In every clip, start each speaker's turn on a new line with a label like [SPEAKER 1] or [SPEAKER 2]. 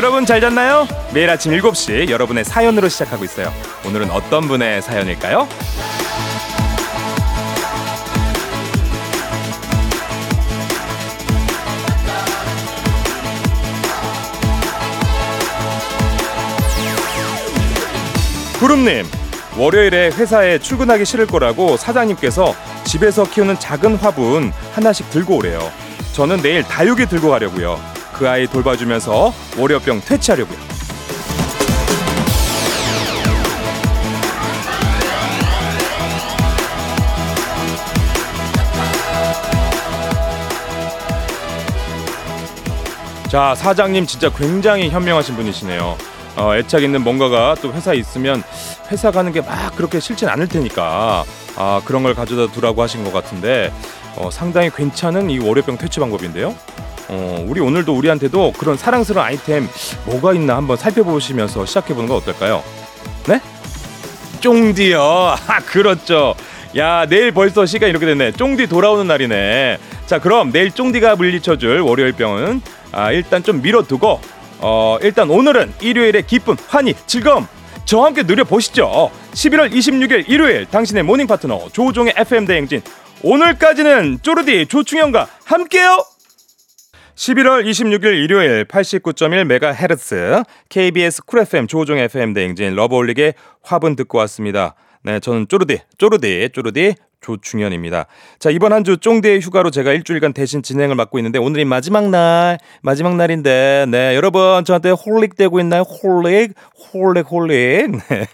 [SPEAKER 1] 여러분 잘 잤나요? 매일 아침 7시 여러분의 사연으로 시작하고 있어요. 오늘은 어떤 분의 사연일까요? 구름님, 월요일에 회사에 출근하기 싫을 거라고 사장님께서 집에서 키우는 작은 화분 하나씩 들고 오래요. 저는 내일 다육이 들고 가려고요. 그 아이 돌봐주면서 월요병 퇴치하려고요. 자 사장님 진짜 굉장히 현명하신 분이시네요. 어, 애착 있는 뭔가가 또 회사에 있으면 회사 가는 게 막 그렇게 싫진 않을 테니까 아 그런 걸 가져다 두라고 하신 것 같은데 어, 상당히 괜찮은 이 월요병 퇴치 방법인데요. 어, 우리 오늘도 우리한테도 그런 사랑스러운 아이템 뭐가 있나 한번 살펴보시면서 시작해보는 거 어떨까요? 네? 쫑디요. 아 그렇죠. 야 내일 벌써 시간 이렇게 됐네. 쫑디 돌아오는 날이네. 자 그럼 내일 쫑디가 물리쳐줄 월요일 병은 아 일단 좀 미뤄두고 어 일단 오늘은 일요일의 기쁨, 환희, 즐거움 저와 함께 누려보시죠. 11월 26일 일요일 당신의 모닝 파트너 조우종의 FM 대행진 오늘까지는 쪼르디 조충현과 함께요. 11월 26일 일요일 89.1MHz KBS Cool FM 조우종의 FM 대행진 러브홀릭의 화분 듣고 왔습니다. 네, 저는 쪼르디, 쪼르디, 쪼르디 조충현입니다. 자, 이번 한 주 쫑디의 휴가로 제가 일주일간 대신 진행을 맡고 있는데 오늘이 마지막 날, 마지막 날인데, 네, 여러분 저한테 holic 되고 있나요? holic, holic, holic. 네.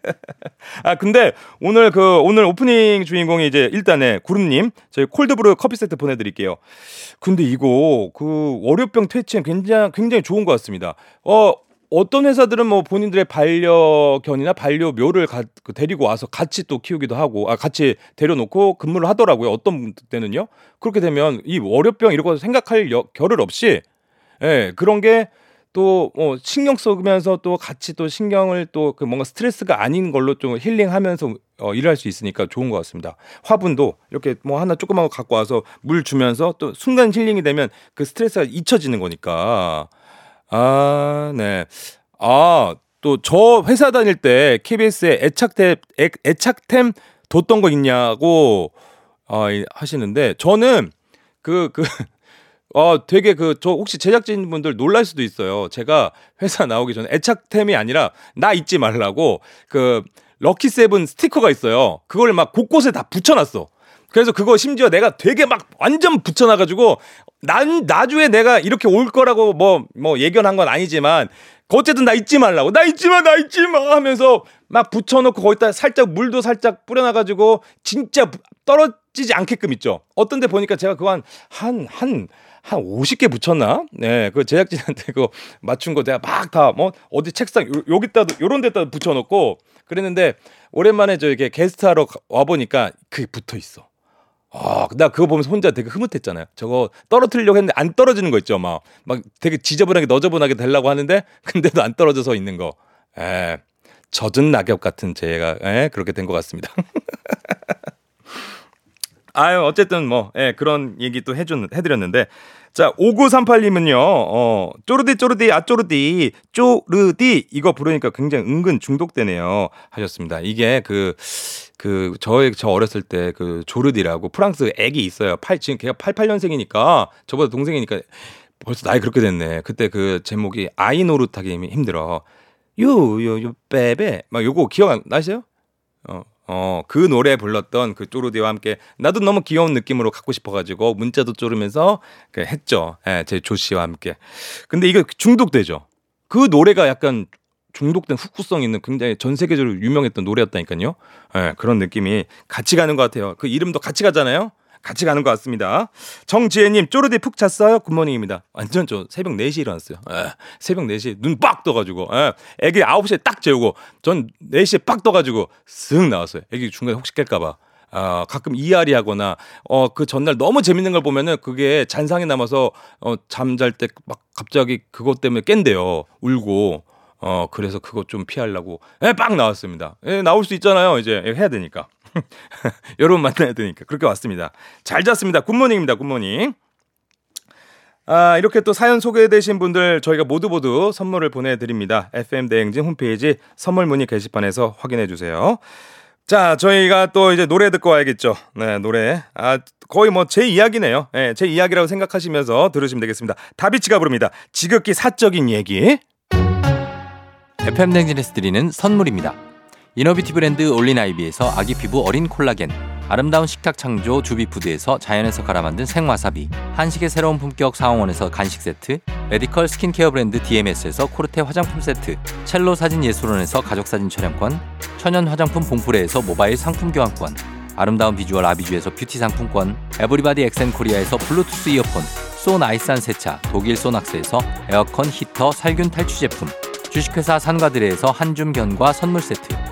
[SPEAKER 1] 아, 근데 오늘 그, 오늘 오프닝 주인공이 이제 일단에 구름님, 저희 cold brew 커피 세트 보내드릴게요. 근데 이거 그 월요병 퇴치엔 굉장히, 굉장히 좋은 것 같습니다. 어, 어떤 회사들은 뭐 본인들의 반려견이나 반려묘를 가, 그 데리고 와서 같이 또 키우기도 하고 아 같이 데려놓고 근무를 하더라고요. 어떤 때는요. 그렇게 되면 이 월요병 이런 거 생각할 여, 겨를 없이 예, 그런 게 또 뭐 신경 쓰면서 또 같이 또 신경을 또 그 뭔가 스트레스가 아닌 걸로 좀 힐링하면서 어, 일할 수 있으니까 좋은 것 같습니다. 화분도 이렇게 뭐 하나 조그만 거 갖고 와서 물 주면서 또 순간 힐링이 되면 그 스트레스가 잊혀지는 거니까 아, 네. 아, 또 저 회사 다닐 때 KBS에 애착템 애, 애착템 뒀던 거 있냐고 아, 하시는데 저는 그 그 어, 되게 그, 저 혹시 제작진분들 놀랄 수도 있어요. 제가 회사 나오기 전에 애착템이 아니라 나 잊지 말라고 그 lucky seven 스티커가 있어요. 그걸 막 곳곳에 다 붙여놨어. 그래서 그거 심지어 내가 되게 막 완전 붙여놔가지고 난 나중에 내가 이렇게 올 거라고 뭐뭐 뭐 예견한 건 아니지만 어쨌든 나 잊지 말라고 나 잊지 마 나 잊지 마 하면서 막 붙여놓고 거기다 살짝 물도 살짝 뿌려놔가지고 진짜 떨어지지 않게끔 있죠. 어떤 데 보니까 제가 그거 한한 한, 한 50개 붙였나? 네, 그 제작진한테 그거 맞춘 거 내가 막 다 뭐 어디 책상 요, 여기다도 요런 데다 붙여놓고 그랬는데 오랜만에 저 이렇게 게스트하러 와 보니까 그게 붙어 있어. 아, 나 그거 보면서 혼자 되게 흐뭇했잖아요. 저거 떨어뜨리려고 했는데 안 떨어지는 거 있죠. 막, 막 되게 지저분하게 너저분하게 되려고 하는데, 근데도 안 떨어져서 있는 거. 에, 젖은 낙엽 같은 제가, 에, 그렇게 된 것 같습니다. 아유, 어쨌든 뭐, 예, 그런 얘기 또 해준, 해드렸는데. 자, 5938님은요, 어, 쪼르디, 쪼르디, 아, 쪼르디, 쪼르디, 이거 부르니까 굉장히 은근 중독되네요. 하셨습니다. 이게 그, 그 저의 저 어렸을 때 그 조르디라고 프랑스 애기 있어요. 8 지금 걔가 88년생이니까 저보다 동생이니까 벌써 나이 그렇게 됐네. 그때 그 제목이 아이 노릇하기 힘들어. 요 요 요 빼베 막 요거 기억 나세요? 어. 어, 그 노래 불렀던 그 쪼르디와 함께 나도 너무 귀여운 느낌으로 갖고 싶어가지고 문자도 쪼르면서 그 했죠. 예, 제 조씨와 함께. 근데 이거 중독되죠. 그 노래가 약간 중독된 hook성 있는 굉장히 전 세계적으로 유명했던 노래였다니까요. 네, 그런 느낌이 같이 가는 것 같아요. 그 이름도 같이 가잖아요. 같이 가는 것 같습니다. 정지혜님, 쪼르디 푹 잤어요? Good morning입니다. 완전 저 새벽 4시에 일어났어요. 에, 새벽 4시에 눈빡 떠가지고, 에, 애기 9시에 딱 재우고, 전 4시에 빡 떠가지고, 쓱 나왔어요. 애기 중간에 혹시 깰까봐. 어, 가끔 이앓이 하거나, 어, 그 전날 너무 재밌는 걸 보면은 그게 잔상이 남아서, 어, 잠잘 때 막 갑자기 그것 때문에 깬대요. 울고. 어, 그래서 그것 좀 피하려고, 예, 빵 나왔습니다. 예, 나올 수 있잖아요. 이제 해야 되니까. 여러분 만나야 되니까. 그렇게 왔습니다. 잘 잤습니다. Good morning입니다. Good morning. 아, 이렇게 또 사연 소개되신 분들 저희가 모두 모두 선물을 보내드립니다. FM 대행진 홈페이지 선물 문의 게시판에서 확인해 주세요. 자, 저희가 또 이제 노래 듣고 와야겠죠. 네, 노래. 아, 거의 뭐 제 이야기네요. 네, 제 이야기라고 생각하시면서 들으시면 되겠습니다. 다비치가 부릅니다. 지극히 사적인 얘기.
[SPEAKER 2] FM 댕진에서 드리는 선물입니다. 이너비티 브랜드 올린아이비에서 아기 피부 어린 콜라겐 아름다운 식탁 창조 주비푸드에서 자연에서 갈아 만든 생와사비 한식의 새로운 품격 사원에서 간식 세트 medical skincare 브랜드 DMS에서 코르테 화장품 세트 첼로 사진 예술원에서 가족사진 촬영권 천연 화장품 봉프레에서 모바일 상품 교환권 아름다운 비주얼 아비주에서 뷰티 상품권 에브리바디 엑센코리아에서 블루투스 이어폰 소 나이산 세차 독일 소낙스에서 에어컨 히터 살균 탈취 제품 주식회사 산과드레에서 한줌 견과 선물 세트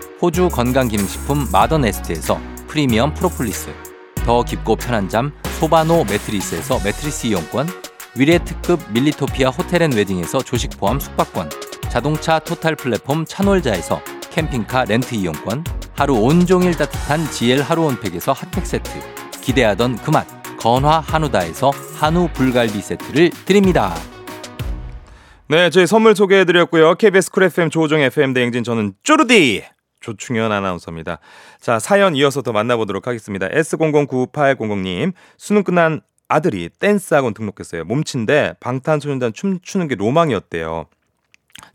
[SPEAKER 2] 호주 건강기능식품 마더네스트에서 프리미엄 프로폴리스 더 깊고 편한 잠 소바노 매트리스에서 매트리스 이용권 위례 특급 밀리토피아 호텔앤웨딩에서 조식 포함 숙박권 자동차 토탈 플랫폼 차놀자에서 캠핑카 렌트 이용권 하루 온종일 따뜻한 GL 하루 온팩에서 핫팩 세트 기대하던 그 맛 건화 한우다에서 한우 불갈비 세트를 드립니다.
[SPEAKER 1] 네, 저희 선물 소개해드렸고요. KBS 쿨 FM 조우종 FM 대행진 저는 쪼르디 조충현 아나운서입니다. 자, 사연 이어서 더 만나보도록 하겠습니다. S009800님, 수능 끝난 아들이 댄스 학원 등록했어요. 몸친데 방탄소년단 춤 추는 게 로망이었대요.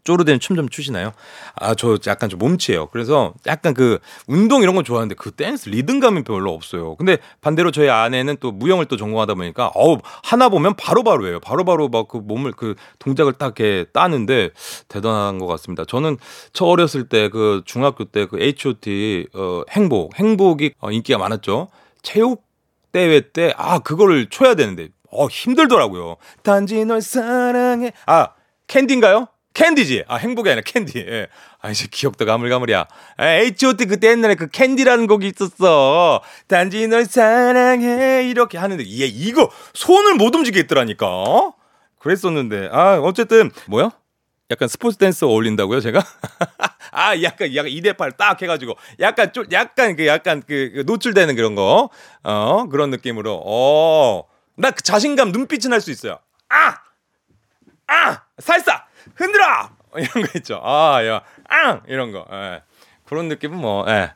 [SPEAKER 1] 쪼르딘 춤 좀 추시나요? 아, 저 약간 좀 몸치예요. 그래서 약간 그 운동 이런 건 좋아하는데 그 댄스 리듬감이 별로 없어요. 근데 반대로 저희 아내는 또 무용을 또 전공하다 보니까 어우, 하나 보면 바로바로 해요. 바로바로 막 그 몸을 그 동작을 딱 이렇게 따는데 대단한 것 같습니다. 저는 저 어렸을 때 그 중학교 때 그 H.O.T. 어, 행복, 행복이 어, 인기가 많았죠. 체육 대회 때 아, 그거를 춰야 되는데 어, 힘들더라고요. 단지 널 사랑해. 아, 캔디인가요? 캔디지. 아, 행복이 아니라 캔디. 예. 아, 이제 기억도 가물가물이야. 아, H.O.T. 그때 옛날에 그 캔디라는 곡이 있었어. 단지 널 사랑해. 이렇게 하는데, 얘 이거 손을 못 움직이게 했더라니까. 그랬었는데. 아, 어쨌든, 뭐야? 약간 스포츠 댄스 어울린다고요, 제가? 아, 약간, 약간 2대8 딱 해가지고, 약간 좀, 약간 그, 약간 그, 노출되는 그런 거. 어, 그런 느낌으로. 어, 나 그 자신감 눈빛이 날 수 있어요. 아! 아! 살사! 흔들어! 이런 거 있죠. 아, 야, 앙! 이런 거. 예. 그런 느낌은 뭐, 예.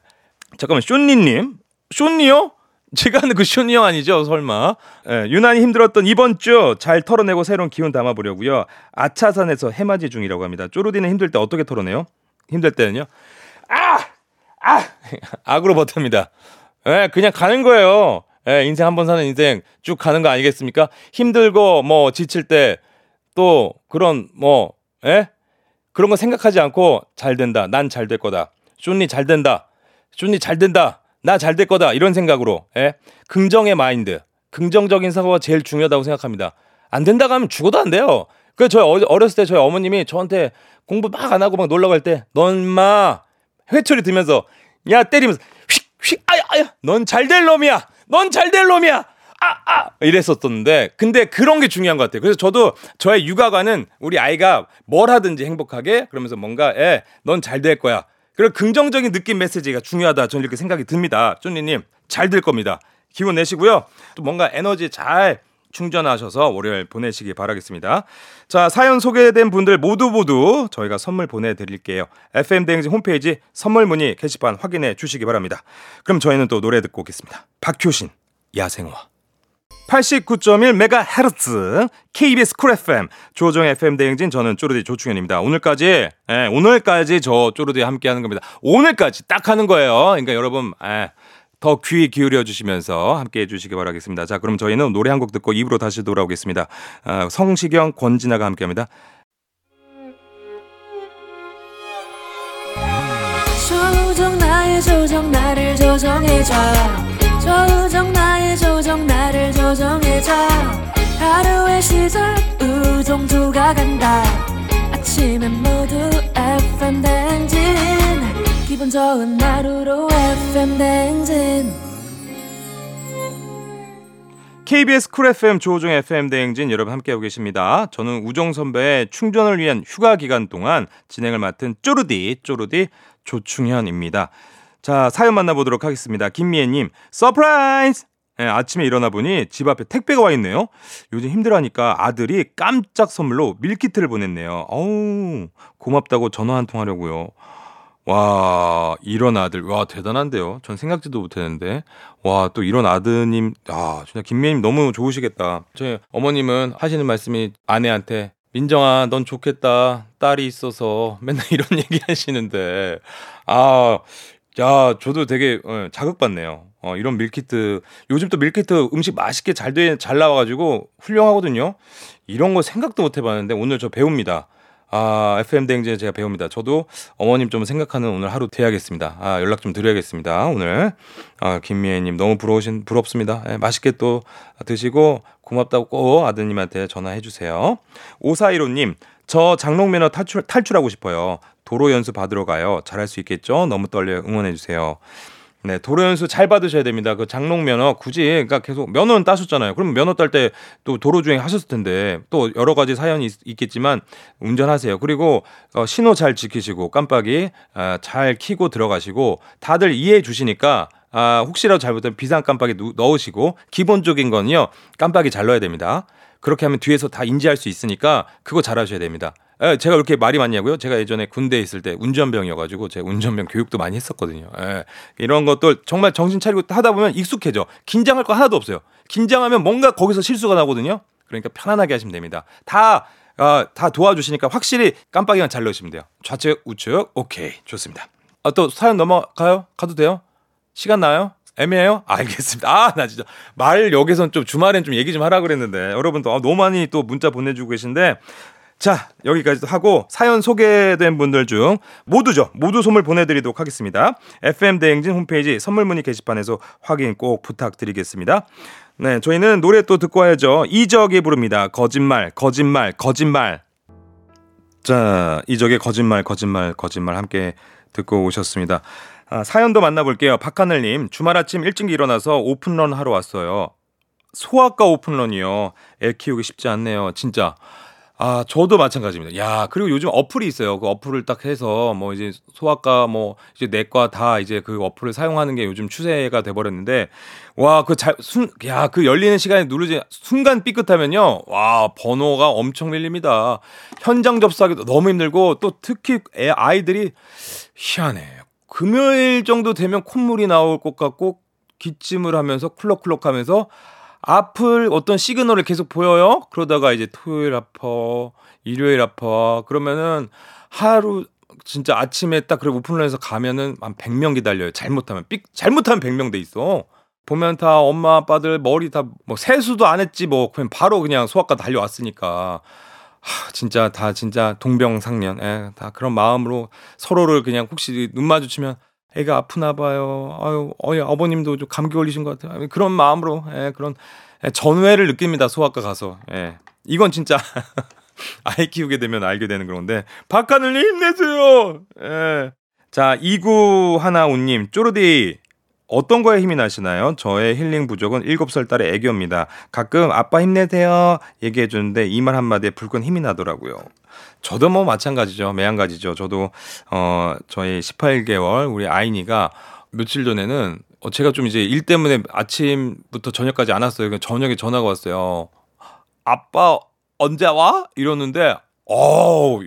[SPEAKER 1] 잠깐만, 쇼니님? 쇼니요? 제가 하는 그 쇼니 형 아니죠? 설마. 예, 유난히 힘들었던 이번 주 잘 털어내고 새로운 기운 담아보려고요. 아차산에서 해맞이 중이라고 합니다. 쪼르디는 힘들 때 어떻게 털어내요? 힘들 때는요? 아! 아! 악으로 버팁니다. 예, 그냥 가는 거예요. 예, 인생 한 번 사는 인생 쭉 가는 거 아니겠습니까? 힘들고 뭐 지칠 때 또 그런 뭐 예? 그런 거 생각하지 않고 잘 된다. 난 잘 될 거다. 쇼니 잘 된다. 쇼니 잘 된다. 나 잘 될 거다. 이런 생각으로. 예? 긍정의 마인드. 긍정적인 사고가 제일 중요하다고 생각합니다. 안 된다고 하면 죽어도 안 돼요. 그래서 저희 어렸을 때 저희 어머님이 저한테 공부 막 안 하고 막 놀러 갈 때 넌 마 회초리 들면서 야 때리면서 휙휙 아야 아야 넌 잘 될 놈이야. 넌 잘 될 놈이야. 아, 아! 이랬었었는데, 근데 그런 게 중요한 것 같아요. 그래서 저도 저의 육아관은 우리 아이가 뭘 하든지 행복하게, 그러면서 뭔가, 예, 넌잘 될 거야. 그리고 긍정적인 느낌 메시지가 중요하다. 저는 이렇게 생각이 듭니다. 쫀니님, 잘 될 겁니다. 기운 내시고요. 또 뭔가 에너지 잘 충전하셔서 월요일 보내시기 바라겠습니다. 자, 사연 소개된 분들 모두 모두 저희가 선물 보내드릴게요. FM대행진 홈페이지 선물 문의 게시판 확인해 주시기 바랍니다. 그럼 저희는 또 노래 듣고 오겠습니다. 박효신, 야생화. 89.1MHz KBS 쿨 FM 조우종 FM 대행진 저는 쪼르디 조충현입니다. 오늘까지 예, 오늘까지 저 쪼르디 함께 하는 겁니다. 오늘까지 딱 하는 거예요. 그러니까 여러분 예, 더귀 기울여 주시면서 함께 해 주시기 바라겠습니다. 자, 그럼 저희는 노래 한 곡 듣고 입으로 다시 돌아오겠습니다. 아, 성시경, 권진아가 함께 합니다.
[SPEAKER 3] 조정 나의 조정 나를 조정해 줘 조정 나의 조정 나를 조정해줘 하루의 시절 우정조가 간다 아침엔 모두 FM 댕진 기분 좋은 하루로 FM 대행진
[SPEAKER 1] KBS 쿨 FM 조우종 FM 대행진 여러분 함께하고 계십니다. 저는 우정 선배의 충전을 위한 휴가 기간 동안 진행을 맡은 쪼르디 쪼르디 조충현입니다. 자 사연 만나보도록 하겠습니다. 김미애님 Surprise! 예, 아침에 일어나 보니 집 앞에 택배가 와 있네요. 요즘 힘들어하니까 아들이 깜짝 선물로 밀키트를 보냈네요. 어우 고맙다고 전화 한 통 하려고요. 와, 이런 아들. 와, 대단한데요. 전 생각지도 못했는데. 와, 또 이런 아드님. 아, 진짜 김미애님 너무 좋으시겠다. 저희 어머님은 하시는 말씀이 아내한테 민정아, 넌 좋겠다. 딸이 있어서 맨날 이런 얘기 하시는데. 아, 야, 저도 되게 어, 자극받네요. 어, 이런 밀키트. 요즘 또 밀키트 음식 맛있게 잘 돼, 잘 나와가지고 훌륭하거든요. 이런 거 생각도 못 해봤는데 오늘 저 배웁니다. 아, FM 대행진에 제가 배웁니다. 저도 어머님 좀 생각하는 오늘 하루 돼야겠습니다. 아, 연락 좀 드려야겠습니다. 오늘. 아, 김미애님 너무 부러우신, 부럽습니다. 예, 맛있게 또 드시고 고맙다고 꼭 아드님한테 전화해 주세요. 5415님, 저 장롱면허 탈출, 탈출하고 싶어요. 도로 연수 받으러 가요. 잘할 수 있겠죠? 너무 떨려요. 응원해 주세요. 네, 도로 연수 잘 받으셔야 됩니다. 그 장롱 면허 굳이 그러니까 계속 면허는 따셨잖아요. 그러면 면허 딸 때 또 도로 주행 하셨을 텐데 또 여러 가지 사연이 있, 겠지만 운전하세요. 그리고 어, 신호 잘 지키시고 깜빡이 아, 잘 키고 들어가시고 다들 이해해 주시니까 아, 혹시라도 잘못하면 비상 깜빡이 누, 넣으시고 기본적인 건요. 깜빡이 잘 넣어야 됩니다. 그렇게 하면 뒤에서 다 인지할 수 있으니까 그거 잘 하셔야 됩니다. 예, 제가 그렇게 말이 많냐고요? 제가 예전에 군대에 있을 때 운전병이어가지고 제가 운전병 교육도 많이 했었거든요. 예, 이런 것도 정말 정신 차리고 하다 보면 익숙해져. 긴장할 거 하나도 없어요. 긴장하면 뭔가 거기서 실수가 나거든요. 그러니까 편안하게 하시면 됩니다. 다, 아, 다 도와주시니까 확실히 깜빡이만 잘 넣으시면 돼요. 좌측, 우측, 오케이. 좋습니다. 아, 또 사연 넘어가요? 가도 돼요? 시간 나요? 애매해요? 알겠습니다. 아, 나 진짜 말 여기선 좀 주말엔 좀 얘기 좀 하라 그랬는데 여러분도 아, 너무 많이 또 문자 보내주고 계신데 자, 여기까지 하고 사연 소개된 분들 중 모두죠. 모두 선물 보내드리도록 하겠습니다. FM 대행진 홈페이지 선물 문의 게시판에서 확인 꼭 부탁드리겠습니다. 네, 저희는 노래 또 듣고 와야죠. 이적이 부릅니다. 거짓말, 거짓말, 거짓말. 자, 이적의 거짓말, 거짓말, 거짓말 함께 듣고 오셨습니다. 아, 사연도 만나볼게요. 박하늘님, 주말 아침 일찍 일어나서 오픈런 하러 왔어요. 소아과 오픈런이요. 애 키우기 쉽지 않네요. 진짜. 아, 저도 마찬가지입니다. 야, 그리고 요즘 어플이 있어요. 그 어플을 딱 해서 뭐 이제 소아과 뭐 이제 내과 다 이제 그 어플을 사용하는 게 요즘 추세가 돼 버렸는데 와, 그 잘 순 야, 그 열리는 시간에 누르지 순간 삐끗하면요. 와, 번호가 엄청 밀립니다. 현장 접수하기도 너무 힘들고 또 특히 애 아이들이 희한해. 금요일 정도 되면 콧물이 나올 것 같고 기침을 하면서 쿨럭쿨럭 하면서 앞을 어떤 시그널을 계속 보여요. 그러다가 이제 토요일 아파, 일요일 아파. 그러면은 하루 진짜 아침에 딱 그래 오픈런에서 가면은 한 100명 기다려요. 잘못하면 삑 잘못하면 100명 돼 있어. 보면 다 엄마 아빠들 머리 다 뭐 세수도 안 했지 뭐 그냥 바로 그냥 소아과 달려왔으니까 하, 진짜 다 진짜 동병상련 예, 다 그런 마음으로 서로를 그냥 혹시 눈 마주치면 애가 아프나 봐요. 아유, 어이, 아버님도 좀 감기 걸리신 것 같아요. 그런 마음으로, 예, 그런 예, 전회를 느낍니다. 소아과 가서. 예. 이건 진짜 아이 키우게 되면 알게 되는 그런데 박하늘님 힘내세요. 예. 자, 2915님, 쪼르디. 어떤 거에 힘이 나시나요? 저의 힐링 부족은 7살 딸의 애교입니다. 가끔 아빠 힘내세요 얘기해 주는데 이 말 한마디에 불끈 힘이 나더라고요. 저도 뭐 마찬가지죠. 매한가지죠. 저도 어 저희 18개월 우리 아이니가 며칠 전에는 어 제가 좀 이제 일 때문에 아침부터 저녁까지 안 왔어요. 저녁에 전화가 왔어요. 아빠 언제 와? 이러는데 어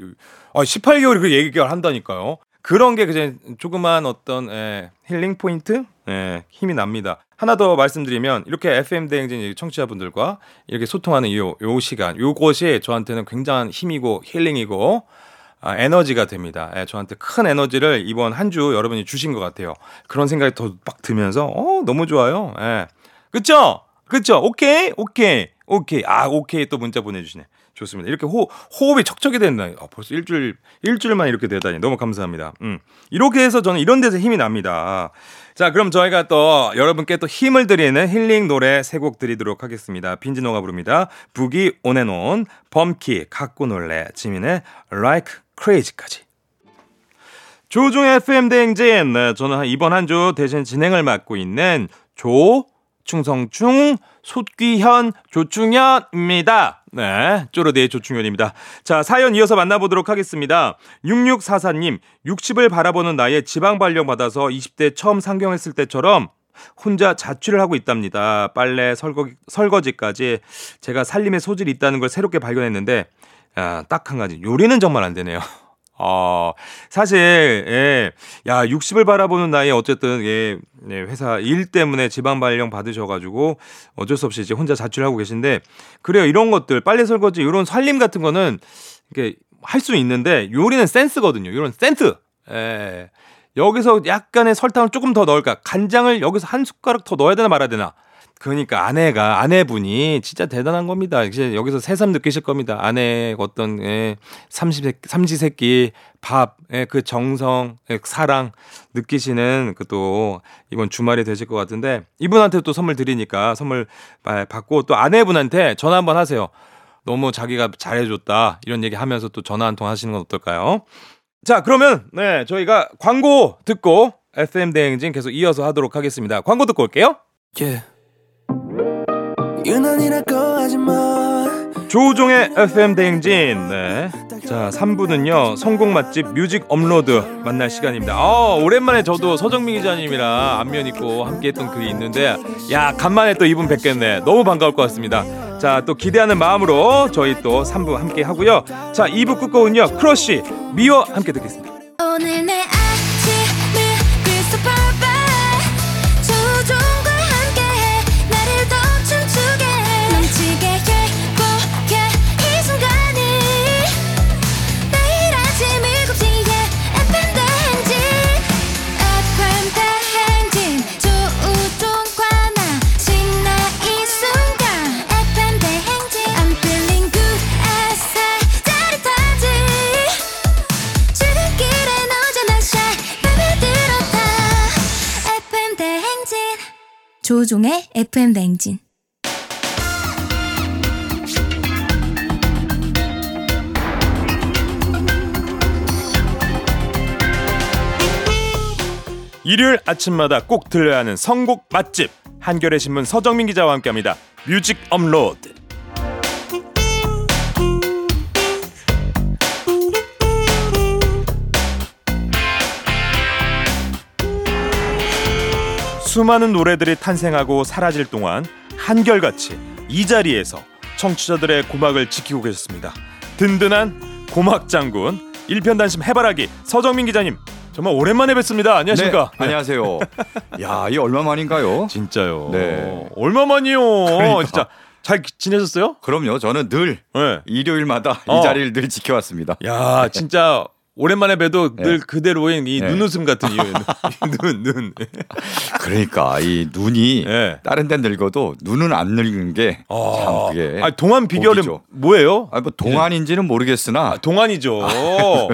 [SPEAKER 1] 아, 18개월이 그 얘기를 한다니까요. 그런 게 그냥 조그만 어떤 예, 힐링 포인트 예, 힘이 납니다. 하나 더 말씀드리면 이렇게 FM 대행진 청취자분들과 이렇게 소통하는 요, 요 시간 요것이 저한테는 굉장한 힘이고 힐링이고 아, 에너지가 됩니다. 예, 저한테 큰 에너지를 이번 한 주 여러분이 주신 것 같아요. 그런 생각이 더막 들면서 어 너무 좋아요. 예. 그쵸? 그쵸? 오케이 오케이 오케이 아 오케이 또 문자 보내주시네. 좋습니다. 이렇게 호, 호흡이 척척이 된다. 아, 벌써 일주일 일주일만 이렇게 되다니 너무 감사합니다. 음. 이렇게 해서 저는 이런 데서 힘이 납니다. 자, 그럼 저희가 또 여러분께 또 힘을 드리는 힐링 노래 세 곡 드리도록 하겠습니다. 빈지노가 부릅니다. 부기 온앤온, 범키, 갖고 놀래, 지민의 Like Crazy까지. 조종의 FM 대행진. 네, 저는 이번 한 주 대신 진행을 맡고 있는 조 충성충 솥귀현 조충현입니다. 네, 쪼르데이 조충현입니다. 자, 사연 이어서 만나보도록 하겠습니다. 6644님, 60을 바라보는 나이에 지방 발령 받아서 20대 처음 상경했을 때처럼 혼자 자취를 하고 있답니다. 빨래, 설거지, 설거지까지 제가 살림의 소질이 있다는 걸 새롭게 발견했는데, 아, 딱 한 가지. 요리는 정말 안 되네요. 어, 사실, 예, 야, 60을 바라보는 나이에 어쨌든, 예, 예, 회사 일 때문에 지방 발령 받으셔가지고 어쩔 수 없이 이제 혼자 자취를 하고 계신데, 그래요. 이런 것들, 빨래 설거지, 이런 살림 같은 거는 이렇게 할 수 있는데, 요리는 센스거든요. 이런 센스! 예. 여기서 약간의 설탕을 조금 더 넣을까? 간장을 여기서 한 숟가락 더 넣어야 되나 말아야 되나? 그러니까 아내가 아내분이 진짜 대단한 겁니다. 이제 여기서 새삼 느끼실 겁니다. 아내의 어떤 예, 삼시 삼시세끼 밥의 그 정성, 예, 사랑 느끼시는 그 또 이번 주말이 되실 것 같은데 이분한테 또 선물 드리니까 선물 받고 또 아내분한테 전화 한번 하세요. 너무 자기가 잘해줬다 이런 얘기 하면서 또 전화 한 통 하시는 건 어떨까요? 자 그러면 네 저희가 광고 듣고 FM 대행진 계속 이어서 하도록 하겠습니다. 광고 듣고 올게요.
[SPEAKER 4] Yeah. 유난이라고 하지 마.
[SPEAKER 1] 조우종의 FM 대행진. 네. 자, 3부는요. 선곡 맛집 뮤직 업로드 만날 시간입니다. 아, 오랜만에 저도 서정민 기자님이랑 안면 있고 함께 했던 글이 있는데 야, 간만에 또 이분 뵙겠네. 너무 반가울 것 같습니다. 자, 또 기대하는 마음으로 저희 또 3부 함께 하고요. 자, 2부 끝곡은요. 크러쉬 미워 함께 듣겠습니다.
[SPEAKER 3] 오늘 내 조종의 FM 대행진
[SPEAKER 1] 일요일 아침마다 꼭 들려야 하는 선곡 맛집 한겨레 신문 서정민 기자와 함께합니다. 뮤직 업로드. 수많은 노래들이 탄생하고 사라질 동안 한결같이 이 자리에서 청취자들의 고막을 지키고 계셨습니다. 든든한 고막 장군 일편 단심 해바라기 서정민 기자님 정말 오랜만에 뵙습니다. 안녕하십니까?
[SPEAKER 5] 네, 안녕하세요. 야, 이 얼마 만인가요?
[SPEAKER 1] 진짜요.
[SPEAKER 5] 네.
[SPEAKER 1] 얼마 만이요.
[SPEAKER 5] 그러니까.
[SPEAKER 1] 진짜 잘 지내셨어요?
[SPEAKER 5] 그럼요. 저는 늘
[SPEAKER 1] 네.
[SPEAKER 5] 일요일마다
[SPEAKER 1] 어.
[SPEAKER 5] 이 자리를 늘 지켜왔습니다.
[SPEAKER 1] 야, 진짜 오랜만에 뵈도 늘 그대로인 이
[SPEAKER 5] 네.
[SPEAKER 1] 눈웃음 같은 이 눈, 눈.
[SPEAKER 5] 그러니까 이 눈이
[SPEAKER 1] 네.
[SPEAKER 5] 다른 데 늙어도 눈은 안 늙는 게참 그게.
[SPEAKER 1] 아, 동안 비결은
[SPEAKER 5] 복이죠.
[SPEAKER 1] 뭐예요?
[SPEAKER 5] 아, 뭐 동안인지는 모르겠으나
[SPEAKER 1] 아, 동안이죠.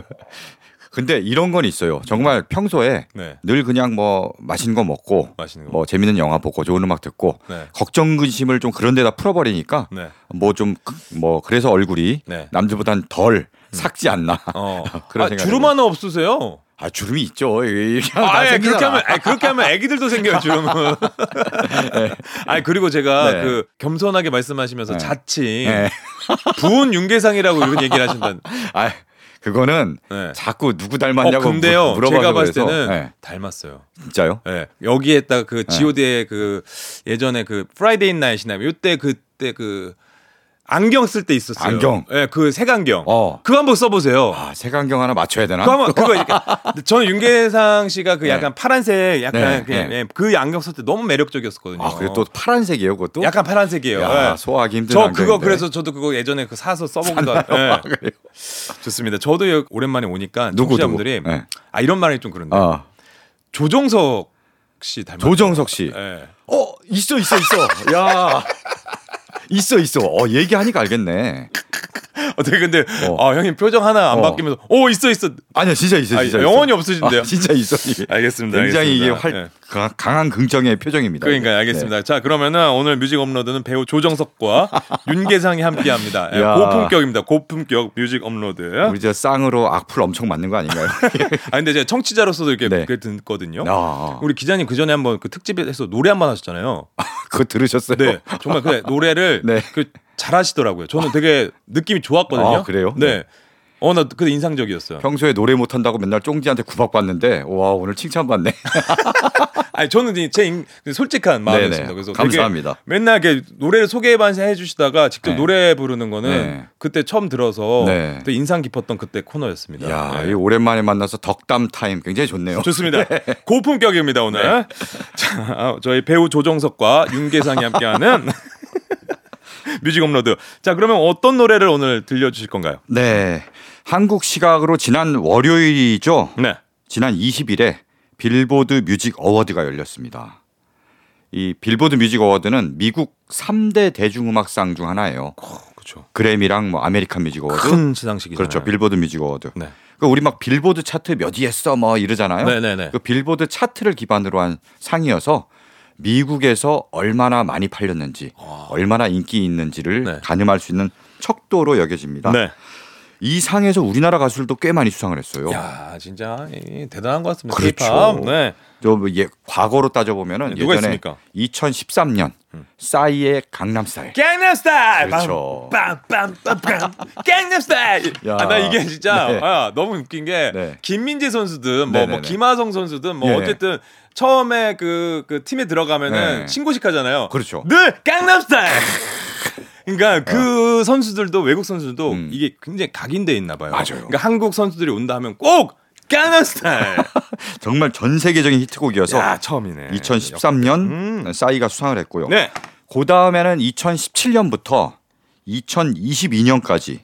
[SPEAKER 5] 근데 이런 건 있어요. 정말 평소에
[SPEAKER 1] 네.
[SPEAKER 5] 늘 그냥 뭐 맛있는 거 먹고
[SPEAKER 1] 맛있는 거.
[SPEAKER 5] 뭐 재밌는 영화 보고 좋은 음악 듣고
[SPEAKER 1] 네.
[SPEAKER 5] 걱정 근심을 좀 그런 데다 풀어버리니까
[SPEAKER 1] 네.
[SPEAKER 5] 뭐좀뭐 그래서 얼굴이
[SPEAKER 1] 네.
[SPEAKER 5] 남들보단 덜 삭지 않나
[SPEAKER 1] 어.
[SPEAKER 5] 그런
[SPEAKER 1] 아, 주름 하나 없으세요?
[SPEAKER 5] 아 주름이 있죠. 이렇게 하면
[SPEAKER 1] 아,
[SPEAKER 5] 다
[SPEAKER 1] 예, 그렇게. 하면, 아니, 그렇게 하면 애기들도 생겨요, 주름은. 아니, 그리고 제가
[SPEAKER 5] 네.
[SPEAKER 1] 그 겸손하게 말씀하시면서
[SPEAKER 5] 네.
[SPEAKER 1] 자칭
[SPEAKER 5] 네.
[SPEAKER 1] 부은 윤계상이라고 이런 얘기를 하신다는.
[SPEAKER 5] 아 그거는
[SPEAKER 1] 네.
[SPEAKER 5] 자꾸 누구
[SPEAKER 1] 어,
[SPEAKER 5] 닮았냐고
[SPEAKER 1] 근데요,
[SPEAKER 5] 물- 물어봐서
[SPEAKER 1] 제가 봤을
[SPEAKER 5] 그래서.
[SPEAKER 1] 때는
[SPEAKER 5] 네.
[SPEAKER 1] 닮았어요.
[SPEAKER 5] 진짜요?
[SPEAKER 1] 예. 여기에다가 그 G.O.D의 그 예전에 그 Friday Night이나 요때 그때 그 안경 쓸 때 있었어요.
[SPEAKER 5] 안경.
[SPEAKER 1] 예, 그 색안경.
[SPEAKER 5] 어.
[SPEAKER 1] 그거 한번 써보세요.
[SPEAKER 5] 아, 색안경 하나 맞춰야 되나?
[SPEAKER 1] 그거 한번 그거 이렇게 저는 윤계상 씨가 그
[SPEAKER 5] 네.
[SPEAKER 1] 약간 파란색 약간
[SPEAKER 5] 네,
[SPEAKER 1] 그냥
[SPEAKER 5] 네.
[SPEAKER 1] 예, 그 안경 쓸때 너무 매력적이었거든요.
[SPEAKER 5] 아, 그리고 또 파란색이에요, 그것도?
[SPEAKER 1] 약간 파란색이에요.
[SPEAKER 5] 야,
[SPEAKER 1] 예.
[SPEAKER 5] 소화하기 힘든
[SPEAKER 1] 저
[SPEAKER 5] 안경인데.
[SPEAKER 1] 그거 그래서 저도 그거 예전에 그 사서 써보기도 하- 예.
[SPEAKER 5] 그래요?
[SPEAKER 1] 좋습니다. 저도 여- 오랜만에 오니까
[SPEAKER 5] 누구,
[SPEAKER 1] 청취자분들이
[SPEAKER 5] 누구? 네.
[SPEAKER 1] 아 이런 말이 좀 그런데
[SPEAKER 5] 아,
[SPEAKER 1] 조정석 씨 닮았
[SPEAKER 5] 조정석 씨.
[SPEAKER 1] 예.
[SPEAKER 5] 어, 있어, 있어, 있어. 야. 있어, 있어. 어, 얘기하니까 알겠네.
[SPEAKER 1] 어떻게 근데
[SPEAKER 5] 어.
[SPEAKER 1] 아 형님 표정 하나 안
[SPEAKER 5] 어.
[SPEAKER 1] 바뀌면서 오 있어 있어
[SPEAKER 5] 아니야, 진짜 있어,
[SPEAKER 1] 아,
[SPEAKER 5] 진짜.
[SPEAKER 1] 영혼이
[SPEAKER 5] 있어.
[SPEAKER 1] 없으신데요?
[SPEAKER 5] 아, 진짜 있어. 이게.
[SPEAKER 1] 알겠습니다.
[SPEAKER 5] 굉장히
[SPEAKER 1] 알겠습니다.
[SPEAKER 5] 이게 활,
[SPEAKER 1] 예.
[SPEAKER 5] 강- 강한 긍정의 표정입니다.
[SPEAKER 1] 그러니까 알겠습니다.
[SPEAKER 5] 네.
[SPEAKER 1] 자 그러면은 오늘 뮤직 업로드는 배우 조정석과 윤계상이 함께합니다. 예,
[SPEAKER 5] 야.
[SPEAKER 1] 고품격입니다. 고품격 뮤직 업로드.
[SPEAKER 5] 우리 저 쌍으로 악플 엄청 맞는 거 아닌가요?
[SPEAKER 1] 아 근데 제가 청취자로서도 이렇게
[SPEAKER 5] 네.
[SPEAKER 1] 듣거든요.
[SPEAKER 5] 아,
[SPEAKER 1] 우리 기자님 그 전에 한번 그 특집에서 노래 한 번 하셨잖아요.
[SPEAKER 5] 그거 들으셨어요?
[SPEAKER 1] 네, 정말 그 노래를
[SPEAKER 5] 네.
[SPEAKER 1] 그 잘하시더라고요. 저는 되게 느낌이 좋았거든요.
[SPEAKER 5] 아, 그래요?
[SPEAKER 1] 네. 어, 나 그때 인상적이었어요.
[SPEAKER 5] 평소에 노래 못한다고 맨날 쫑디한테 구박받는데 와 오늘 칭찬받네.
[SPEAKER 1] 아니 저는 제 인- 솔직한 마음이었습니다. 그래서
[SPEAKER 5] 감사합니다.
[SPEAKER 1] 맨날 이렇게 노래를 소개만 해주시다가 직접
[SPEAKER 5] 네.
[SPEAKER 1] 노래 부르는 거는
[SPEAKER 5] 네.
[SPEAKER 1] 그때 처음 들어서
[SPEAKER 5] 네.
[SPEAKER 1] 되게 인상 깊었던 그때 코너였습니다.
[SPEAKER 5] 야,
[SPEAKER 1] 네.
[SPEAKER 5] 이 오랜만에 만나서 덕담 타임 굉장히 좋네요.
[SPEAKER 1] 좋습니다. 고품격입니다 오늘. 자, 아, 저희 배우 조정석과 윤계상이 함께하는 뮤직 업로드. 자 그러면 어떤 노래를 오늘 들려주실 건가요?
[SPEAKER 5] 네, 한국 시각으로 지난 월요일이죠.
[SPEAKER 1] 네.
[SPEAKER 5] 지난 20일에 빌보드 뮤직 어워드가 열렸습니다. 이 빌보드 뮤직 어워드는 미국 3대 대중음악상 중 하나예요.
[SPEAKER 1] 그렇죠.
[SPEAKER 5] 그래미랑 뭐 아메리칸 뮤직 어워드.
[SPEAKER 1] 큰 시상식이잖아요.
[SPEAKER 5] 그렇죠. 빌보드 뮤직 어워드.
[SPEAKER 1] 네.
[SPEAKER 5] 그 우리 막 빌보드 차트 몇 위 했어 뭐 이러잖아요.
[SPEAKER 1] 네네네.
[SPEAKER 5] 그 빌보드 차트를 기반으로 한 상이어서 미국에서 얼마나 많이 팔렸는지, 얼마나 인기 있는지를
[SPEAKER 1] 네.
[SPEAKER 5] 가늠할 수 있는 척도로 여겨집니다.
[SPEAKER 1] 네.
[SPEAKER 5] 이 상에서 우리나라 가수들도 꽤 많이 수상을 했어요.
[SPEAKER 1] 야 진짜 이, 대단한 것 같습니다.
[SPEAKER 5] 그렇죠.
[SPEAKER 1] 네.
[SPEAKER 5] 좀 예, 과거로 따져 보면은
[SPEAKER 1] 누가
[SPEAKER 5] 예전에
[SPEAKER 1] 있습니까?
[SPEAKER 5] 2013년 싸이의 강남스타일.
[SPEAKER 1] 강남스타일.
[SPEAKER 5] 그렇죠.
[SPEAKER 1] 빰빰빰빰. 강남스타일.
[SPEAKER 5] 야.
[SPEAKER 1] 아, 나 이게 진짜
[SPEAKER 5] 네.
[SPEAKER 1] 아, 너무 웃긴 게
[SPEAKER 5] 네.
[SPEAKER 1] 김민재 선수든 뭐, 뭐
[SPEAKER 5] 네네네.
[SPEAKER 1] 김하성 선수든 뭐
[SPEAKER 5] 예.
[SPEAKER 1] 어쨌든 처음에 그, 그 팀에 들어가면은
[SPEAKER 5] 네.
[SPEAKER 1] 신고식 하잖아요.
[SPEAKER 5] 그렇죠.
[SPEAKER 1] 늘 강남스타일. 그러니까 그 선수들도 외국 선수들도
[SPEAKER 5] 음.
[SPEAKER 1] 이게 굉장히 각인돼 있나 봐요.
[SPEAKER 5] 맞아요.
[SPEAKER 1] 그러니까 한국 선수들이 온다 하면 꼭 강남스타일.
[SPEAKER 5] 정말 전 세계적인 히트곡이어서
[SPEAKER 1] 야 처음이네.
[SPEAKER 5] 2013년
[SPEAKER 1] 음.
[SPEAKER 5] 싸이가 수상을 했고요.
[SPEAKER 1] 네.
[SPEAKER 5] 그 다음에는 2017년부터 2022년까지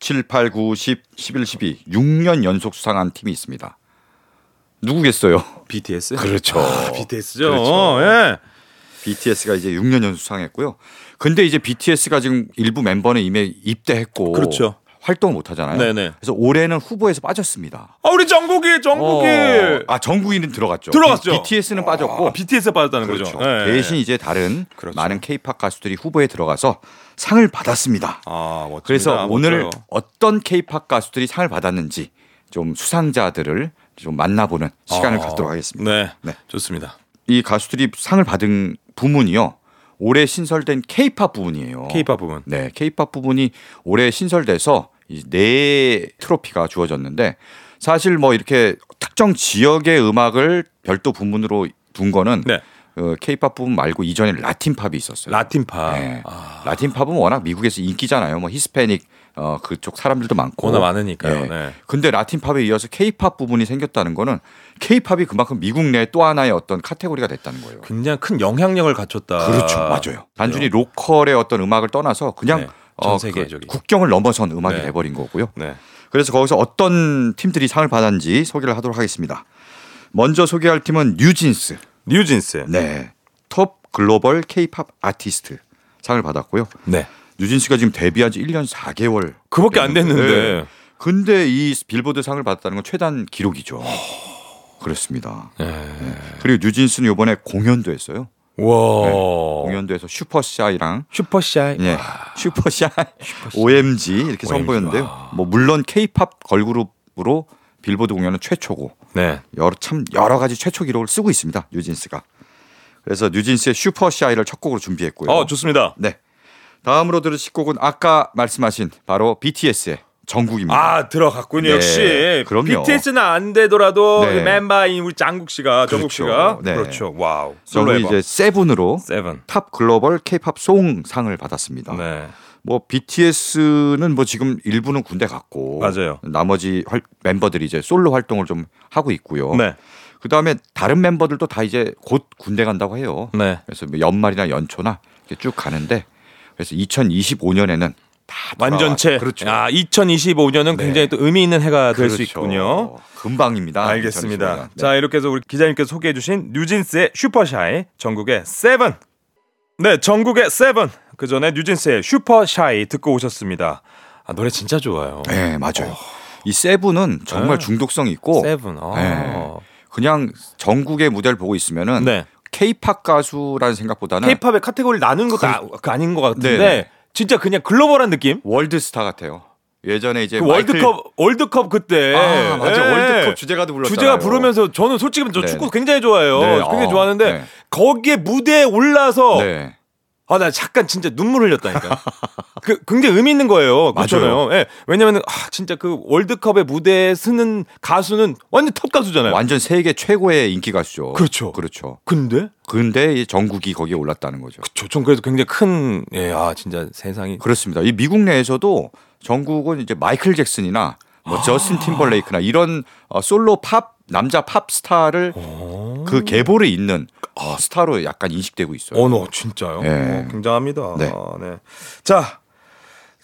[SPEAKER 5] 7, 8, 9, 10, 11, 12 6년 연속 수상한 팀이 있습니다. 누구겠어요?
[SPEAKER 1] BTS.
[SPEAKER 5] 그렇죠.
[SPEAKER 1] 아, BTS죠.
[SPEAKER 5] 그렇죠.
[SPEAKER 1] 예.
[SPEAKER 5] BTS가 이제 6년 연속 수상했고요. 근데 이제 BTS가 지금 일부 멤버는 이미 입대했고
[SPEAKER 1] 그렇죠.
[SPEAKER 5] 활동을 못 하잖아요.
[SPEAKER 1] 네네.
[SPEAKER 5] 그래서 올해는 후보에서 빠졌습니다.
[SPEAKER 1] 아 우리 정국이 정국이
[SPEAKER 5] 어, 아 정국이는 들어갔죠.
[SPEAKER 1] 들어갔죠.
[SPEAKER 5] BTS는 빠졌고
[SPEAKER 1] 아, BTS에 빠졌다는
[SPEAKER 5] 그렇죠.
[SPEAKER 1] 거죠. 예.
[SPEAKER 5] 대신 이제 다른
[SPEAKER 1] 그렇죠.
[SPEAKER 5] 많은 K-팝 가수들이 후보에 들어가서 상을 받았습니다.
[SPEAKER 1] 아 멋집니다.
[SPEAKER 5] 그래서 오늘
[SPEAKER 1] 멋져요.
[SPEAKER 5] 어떤 K-팝 가수들이 상을 받았는지 좀 수상자들을 좀 만나보는 시간을
[SPEAKER 1] 아,
[SPEAKER 5] 갖도록 하겠습니다.
[SPEAKER 1] 네.
[SPEAKER 5] 네.
[SPEAKER 1] 좋습니다.
[SPEAKER 5] 이 가수들이 상을 받은 부문이요. 올해 신설된 K-팝 부분이에요.
[SPEAKER 1] K-팝 부분.
[SPEAKER 5] 네, K-팝 부분이 올해 신설돼서 이네 트로피가 주어졌는데 사실 뭐 이렇게 특정 지역의 음악을 별도 부문으로 둔 거는
[SPEAKER 1] 네.
[SPEAKER 5] 어, K-팝 부분 말고 이전에 라틴 팝이 있었어요.
[SPEAKER 1] 라틴 팝.
[SPEAKER 5] 네.
[SPEAKER 1] 아,
[SPEAKER 5] 라틴 팝은 워낙 미국에서 인기잖아요. 뭐 히스패닉 어, 그쪽 사람들도 많고.
[SPEAKER 1] 워낙 많으니까요.
[SPEAKER 5] 네.
[SPEAKER 1] 네.
[SPEAKER 5] 근데 라틴 팝에 이어서 K-팝 부분이 생겼다는 거는 K-팝이 그만큼 미국 내 또 하나의 어떤 카테고리가 됐다는 거예요.
[SPEAKER 1] 굉장히 큰 영향력을 갖췄다.
[SPEAKER 5] 그렇죠, 맞아요. 단순히 로컬의 어떤 음악을 떠나서 그냥
[SPEAKER 1] 네, 전
[SPEAKER 5] 어,
[SPEAKER 1] 세계적인.
[SPEAKER 5] 그 국경을 넘어선 음악이
[SPEAKER 1] 네.
[SPEAKER 5] 돼버린 거고요.
[SPEAKER 1] 네.
[SPEAKER 5] 그래서 거기서 어떤 팀들이 상을 받았는지 소개를 하도록 하겠습니다. 먼저 소개할 팀은 뉴진스.
[SPEAKER 1] 뉴진스.
[SPEAKER 5] 네. Top Global K-Pop Artist 상을 받았고요.
[SPEAKER 1] 네.
[SPEAKER 5] 뉴진스가 지금 데뷔한 지 1년 4개월.
[SPEAKER 1] 그밖에 안 됐는데.
[SPEAKER 5] 근데 이 빌보드 상을 받았다는 건 최단 기록이죠. 그렇습니다.
[SPEAKER 1] 네.
[SPEAKER 5] 그리고 뉴진스는 이번에 공연도 했어요.
[SPEAKER 1] 와.
[SPEAKER 5] 공연도 해서 슈퍼샤이랑
[SPEAKER 1] 슈퍼샤이.
[SPEAKER 5] 예, 슈퍼샤이, OMG 이렇게 선보였는데요. 뭐 물론 K-팝 걸그룹으로 빌보드 공연은 최초고
[SPEAKER 1] 네.
[SPEAKER 5] 여러 참 여러 가지 최초 기록을 쓰고 있습니다. 뉴진스가. 그래서 뉴진스의 Super Shy를 첫 곡으로 준비했고요.
[SPEAKER 1] 어 좋습니다.
[SPEAKER 5] 네. 다음으로 들으실 곡은 아까 말씀하신 바로 BTS의 정국입니다.
[SPEAKER 1] 아 들어갔군요.
[SPEAKER 5] 네,
[SPEAKER 1] 역시
[SPEAKER 5] 그럼요.
[SPEAKER 1] BTS는 안 되더라도
[SPEAKER 5] 네.
[SPEAKER 1] 멤버인 우리 장국 씨가 정국
[SPEAKER 5] 그렇죠.
[SPEAKER 1] 씨가
[SPEAKER 5] 네.
[SPEAKER 1] 그렇죠. 와우. 솔로.
[SPEAKER 5] 이제 세븐으로
[SPEAKER 1] 세븐.
[SPEAKER 5] 탑 글로벌 K-팝 송상을 받았습니다.
[SPEAKER 1] 네.
[SPEAKER 5] 뭐 BTS는 뭐 지금 일부는 군대 갔고
[SPEAKER 1] 맞아요.
[SPEAKER 5] 나머지 활- 멤버들이 이제 솔로 활동을 좀 하고 있고요.
[SPEAKER 1] 네.
[SPEAKER 5] 그 다음에 다른 멤버들도 다 이제 곧 군대 간다고 해요.
[SPEAKER 1] 네.
[SPEAKER 5] 그래서 뭐 연말이나 연초나 이렇게 쭉 가는데 그래서 2025년에는 다
[SPEAKER 1] 완전체.
[SPEAKER 5] 그렇죠.
[SPEAKER 1] 아, 2025년은
[SPEAKER 5] 네.
[SPEAKER 1] 굉장히 또 의미 있는 해가 될수
[SPEAKER 5] 그렇죠.
[SPEAKER 1] 있군요.
[SPEAKER 5] 금방입니다.
[SPEAKER 1] 알겠습니다.
[SPEAKER 5] 2025년. 네.
[SPEAKER 1] 자, 이렇게 해서 우리 기자님께서 소개해 주신 뉴진스의 Super Shy, 정국의 Seven. 네, 정국의 Seven. 그 전에 뉴진스의 Super Shy 듣고 오셨습니다. 아, 노래 진짜 좋아요.
[SPEAKER 5] 네, 맞아요. 이 Seven은 정말
[SPEAKER 1] 네.
[SPEAKER 5] 중독성 있고
[SPEAKER 1] Seven. 아.
[SPEAKER 5] 네. 그냥 정국의 무대를 보고 있으면은
[SPEAKER 1] 네.
[SPEAKER 5] 케이팝 가수라는 생각보다는
[SPEAKER 1] 케이팝의 카테고리 나누는 것도 아, 그 아 닌 것 같은데
[SPEAKER 5] 네네.
[SPEAKER 1] 진짜 그냥 글로벌한 느낌?
[SPEAKER 5] 월드스타 같아요. 예전에 이제
[SPEAKER 1] 그
[SPEAKER 5] 마이클-
[SPEAKER 1] 월드컵 월드컵 그때
[SPEAKER 5] 아, 맞아.
[SPEAKER 1] 예.
[SPEAKER 5] 월드컵 주제가도 불렀잖아요.
[SPEAKER 1] 주제가 부르면서 저는 솔직히 저
[SPEAKER 5] 네.
[SPEAKER 1] 축구 굉장히 좋아해요.
[SPEAKER 5] 네.
[SPEAKER 1] 굉장히
[SPEAKER 5] 아,
[SPEAKER 1] 좋아하는데
[SPEAKER 5] 네.
[SPEAKER 1] 거기에 무대에 올라서
[SPEAKER 5] 네.
[SPEAKER 1] 아 나 잠깐 진짜 눈물 흘렸다니까. 그 굉장히 의미 있는 거예요. 그렇잖아요. 예. 왜냐면은 아, 진짜 그 월드컵의 무대에 쓰는 가수는 완전 톱 가수잖아요.
[SPEAKER 5] 완전 세계 최고의 인기 가수죠.
[SPEAKER 1] 그렇죠.
[SPEAKER 5] 그렇죠.
[SPEAKER 1] 근데
[SPEAKER 5] 근데 이 전국이 거기에 올랐다는 거죠.
[SPEAKER 1] 저, 전 그래도 굉장히 큰 예, 아 진짜 세상이
[SPEAKER 5] 그렇습니다. 이 미국 내에서도 전국은 이제 마이클 잭슨이나 뭐 저스틴 팀벌레이크나 이런 어, 솔로 팝 남자 팝 스타를 그 계보를 잇는 어, 스타로 약간 인식되고 있어요.
[SPEAKER 1] 어 진짜요.
[SPEAKER 5] 예.
[SPEAKER 1] 어, 굉장합니다.
[SPEAKER 5] 네.
[SPEAKER 1] 네. 자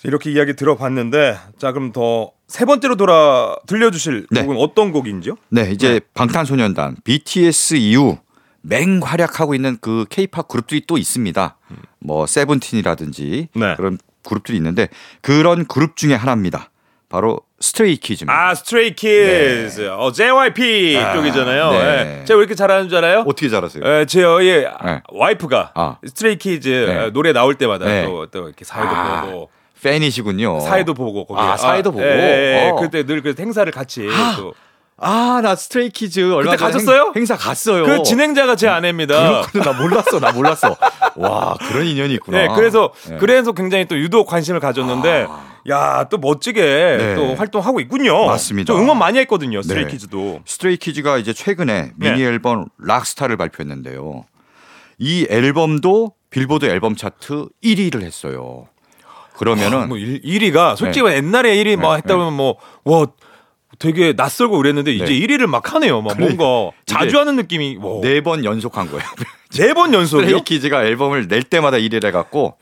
[SPEAKER 1] 이렇게 이야기 들어봤는데 자 그럼 더 세 번째로 돌아 들려주실
[SPEAKER 5] 네.
[SPEAKER 1] 곡은 어떤 곡인지요?
[SPEAKER 5] 네, 이제 방탄소년단 BTS 이후 맹활약하고 있는 그 케이팝 그룹들이 또 있습니다. 뭐 세븐틴이라든지
[SPEAKER 1] 네.
[SPEAKER 5] 그런 그룹들이 있는데 그런 그룹 중에 하나입니다. 바로 스트레이 키즈입니다.
[SPEAKER 1] 아 스트레이 키즈, 어 JYP
[SPEAKER 5] 아,
[SPEAKER 1] 쪽이잖아요.
[SPEAKER 5] 네.
[SPEAKER 1] 예. 제가 왜 이렇게 잘하는 줄 알아요?
[SPEAKER 5] 어떻게 잘하세요?
[SPEAKER 1] 예, 제 예,
[SPEAKER 5] 네.
[SPEAKER 1] 와이프가
[SPEAKER 5] 아.
[SPEAKER 1] 스트레이 키즈
[SPEAKER 5] 네.
[SPEAKER 1] 예, 노래 나올 때마다
[SPEAKER 5] 네.
[SPEAKER 1] 또, 또 이렇게 사회도
[SPEAKER 5] 아,
[SPEAKER 1] 보고
[SPEAKER 5] 팬이시군요.
[SPEAKER 1] 사회도 보고 거기
[SPEAKER 5] 아, 사회도 보고.
[SPEAKER 1] 예, 예, 예.
[SPEAKER 5] 어.
[SPEAKER 1] 그때 늘 그 행사를 같이 또.
[SPEAKER 5] 아, 나 스트레이키즈 얼마
[SPEAKER 1] 그때
[SPEAKER 5] 전에
[SPEAKER 1] 가셨어요?
[SPEAKER 5] 행, 사 갔어요.
[SPEAKER 1] 그 진행자가 제 아내입니다.
[SPEAKER 5] 그렇구나. 나 몰랐어. 나 몰랐어. 와, 그런 인연이 있구나.
[SPEAKER 1] 네, 그래서
[SPEAKER 5] 네.
[SPEAKER 1] 그래서 굉장히 또 유독 관심을 가졌는데 야또 멋지게
[SPEAKER 5] 네.
[SPEAKER 1] 또 활동하고 있군요.
[SPEAKER 5] 맞습니다.
[SPEAKER 1] 저 응원 많이 했거든요.
[SPEAKER 5] 네.
[SPEAKER 1] 스트레이키즈도.
[SPEAKER 5] 스트레이키즈가 이제 최근에
[SPEAKER 1] 네.
[SPEAKER 5] 미니 앨범 Rockstar를 발표했는데요. 이 앨범도 빌보드 앨범 차트 1위를 했어요. 그러면은
[SPEAKER 1] 뭐 1, 1위가 솔직히
[SPEAKER 5] 네.
[SPEAKER 1] 옛날에 1위 막
[SPEAKER 5] 네,
[SPEAKER 1] 했다 보면 뭐 와 되게 낯설고 그랬는데 이제
[SPEAKER 5] 네.
[SPEAKER 1] 1위를 막 하네요. 막. 뭔가 자주 하는 느낌이
[SPEAKER 5] 네 번 연속한 거예요.
[SPEAKER 1] 네 번 연속이요?
[SPEAKER 5] 스트레이키즈가 앨범을 낼 때마다 1위를 해갖고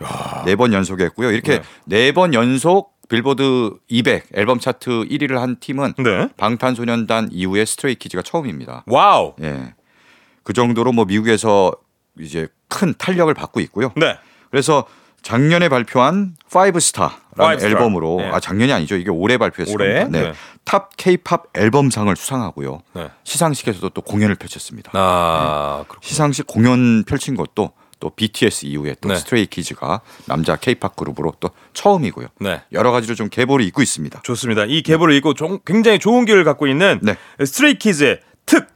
[SPEAKER 5] 네 번 연속했고요. 이렇게 네 번 연속 빌보드 200 앨범 차트 1위를 한 팀은
[SPEAKER 1] 네.
[SPEAKER 5] 방탄소년단 이후에 스트레이키즈가 처음입니다.
[SPEAKER 1] 와우.
[SPEAKER 5] 예. 그 정도로 뭐 미국에서 이제 큰 탄력을 받고 있고요.
[SPEAKER 1] 네.
[SPEAKER 5] 그래서 작년에 발표한 Five Star라는
[SPEAKER 1] Five Star.
[SPEAKER 5] 앨범으로
[SPEAKER 1] 네.
[SPEAKER 5] 아 작년이 아니죠. 이게 올해 발표했을
[SPEAKER 1] 올해?
[SPEAKER 5] 네.
[SPEAKER 1] 네.
[SPEAKER 5] Top K-Pop Album상을 수상하고요.
[SPEAKER 1] 네.
[SPEAKER 5] 시상식에서도 또 공연을 펼쳤습니다.
[SPEAKER 1] 아, 그렇군.
[SPEAKER 5] 시상식 공연 펼친 것도 또 BTS 이후에 또
[SPEAKER 1] 네.
[SPEAKER 5] 스트레이 키즈가 남자 K-팝 그룹으로 또 처음이고요.
[SPEAKER 1] 네.
[SPEAKER 5] 여러 가지로 좀 계보를 잇고 있습니다.
[SPEAKER 1] 좋습니다. 이 계보를 종- 굉장히 좋은 기회를 갖고 있는
[SPEAKER 5] 네.
[SPEAKER 1] 스트레이 키즈의 특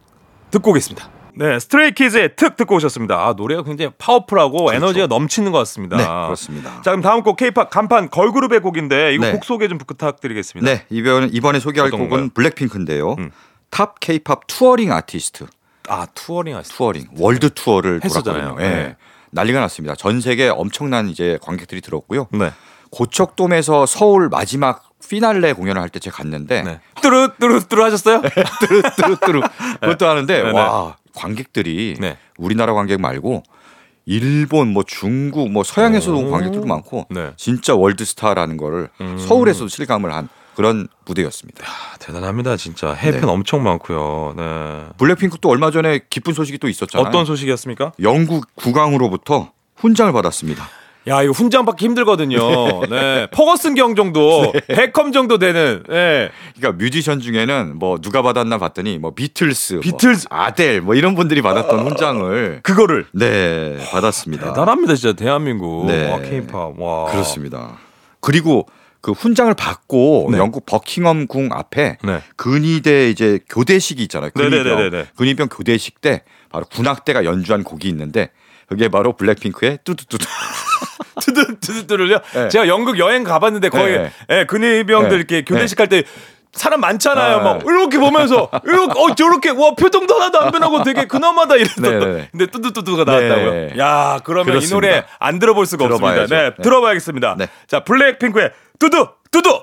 [SPEAKER 1] 듣고 오겠습니다. 네, 스트레이키즈의 특 듣고 오셨습니다. 아, 노래가 굉장히 파워풀하고 에너지가 넘치는 것 같습니다.
[SPEAKER 5] 그렇죠. 네, 그렇습니다.
[SPEAKER 1] 자, 그럼 다음 곡 K-팝 간판 걸그룹의 곡인데 이거
[SPEAKER 5] 네.
[SPEAKER 1] 곡 소개 좀 부탁드리겠습니다.
[SPEAKER 5] 네, 이번 이번에 소개할 곡은
[SPEAKER 1] 건가요?
[SPEAKER 5] 블랙핑크인데요.
[SPEAKER 1] 음.
[SPEAKER 5] Top K-Pop Touring Artist 아,
[SPEAKER 1] Touring 하시
[SPEAKER 5] Touring 월드 투어를
[SPEAKER 1] 했었잖아요.
[SPEAKER 5] 예.
[SPEAKER 1] 네.
[SPEAKER 5] 난리가 났습니다. 전 세계 엄청난 이제 관객들이 들었고요.
[SPEAKER 1] 네.
[SPEAKER 5] 고척돔에서 서울 마지막 피날레 공연을 할 때 제가 갔는데
[SPEAKER 1] 네. 뚜루 뚜루 뚜루 하셨어요?
[SPEAKER 5] 뚜루뚜루 그것도 하는데
[SPEAKER 1] 네, 네.
[SPEAKER 5] 와 관객들이
[SPEAKER 1] 네.
[SPEAKER 5] 우리나라 관객 말고 일본 뭐 중국 뭐 서양에서도 온
[SPEAKER 1] 오.
[SPEAKER 5] 관객들도 많고
[SPEAKER 1] 네.
[SPEAKER 5] 진짜 월드스타라는 거를
[SPEAKER 1] 음.
[SPEAKER 5] 서울에서도 실감을 한 그런 무대였습니다.
[SPEAKER 1] 아, 대단합니다, 진짜. 해외 팬
[SPEAKER 5] 네.
[SPEAKER 1] 엄청 많고요. 네.
[SPEAKER 5] 블랙핑크 또 얼마 전에 기쁜 소식이 또 있었잖아요.
[SPEAKER 1] 어떤 소식이었습니까?
[SPEAKER 5] 영국 국왕으로부터 훈장을 받았습니다.
[SPEAKER 1] 야, 이거 훈장 받기 힘들거든요. 네. 퍼거슨 경 정도, 베컴 정도 되는. 네.
[SPEAKER 5] 그러니까 뮤지션 중에는 뭐 누가 받았나 봤더니 뭐 비틀스,
[SPEAKER 1] 비틀즈.
[SPEAKER 5] 뭐 아델 뭐 이런 분들이 받았던 훈장을
[SPEAKER 1] 그거를
[SPEAKER 5] 네 받았습니다.
[SPEAKER 1] 대단합니다, 진짜 대한민국.
[SPEAKER 5] 네.
[SPEAKER 1] 와, 케이팝. 와.
[SPEAKER 5] 그렇습니다. 그리고 그 훈장을 받고
[SPEAKER 1] 네.
[SPEAKER 5] 영국 버킹엄 궁 앞에
[SPEAKER 1] 네.
[SPEAKER 5] 근위대 이제 교대식이 있잖아요. 근위병,
[SPEAKER 1] 네네네네네.
[SPEAKER 5] 근위병 교대식 때 바로 군악대가 연주한 곡이 있는데 그게 바로 블랙핑크의 뚜두뚜두.
[SPEAKER 1] 트드트드트를요.
[SPEAKER 5] 네.
[SPEAKER 1] 제가 영국 여행 가봤는데 거기
[SPEAKER 5] 네.
[SPEAKER 1] 예, 근위병들
[SPEAKER 5] 네.
[SPEAKER 1] 이렇게 교대식 할 때 사람 많잖아요.
[SPEAKER 5] 네.
[SPEAKER 1] 막 이렇게 보면서 이렇게 어 저렇게 와 표정도 하나도 안 변하고 되게.
[SPEAKER 5] 네, 네.
[SPEAKER 1] 근데 뚜두뚜두가 나왔다고요.
[SPEAKER 5] 네.
[SPEAKER 1] 야 그러면
[SPEAKER 5] 그렇습니다.
[SPEAKER 1] 이 노래 안 들어볼 수가
[SPEAKER 5] 들어봐야죠.
[SPEAKER 1] 없습니다. 네,
[SPEAKER 5] 네.
[SPEAKER 1] 들어봐야겠습니다.
[SPEAKER 5] 네.
[SPEAKER 1] 자 블랙핑크의 뚜두 뚜두.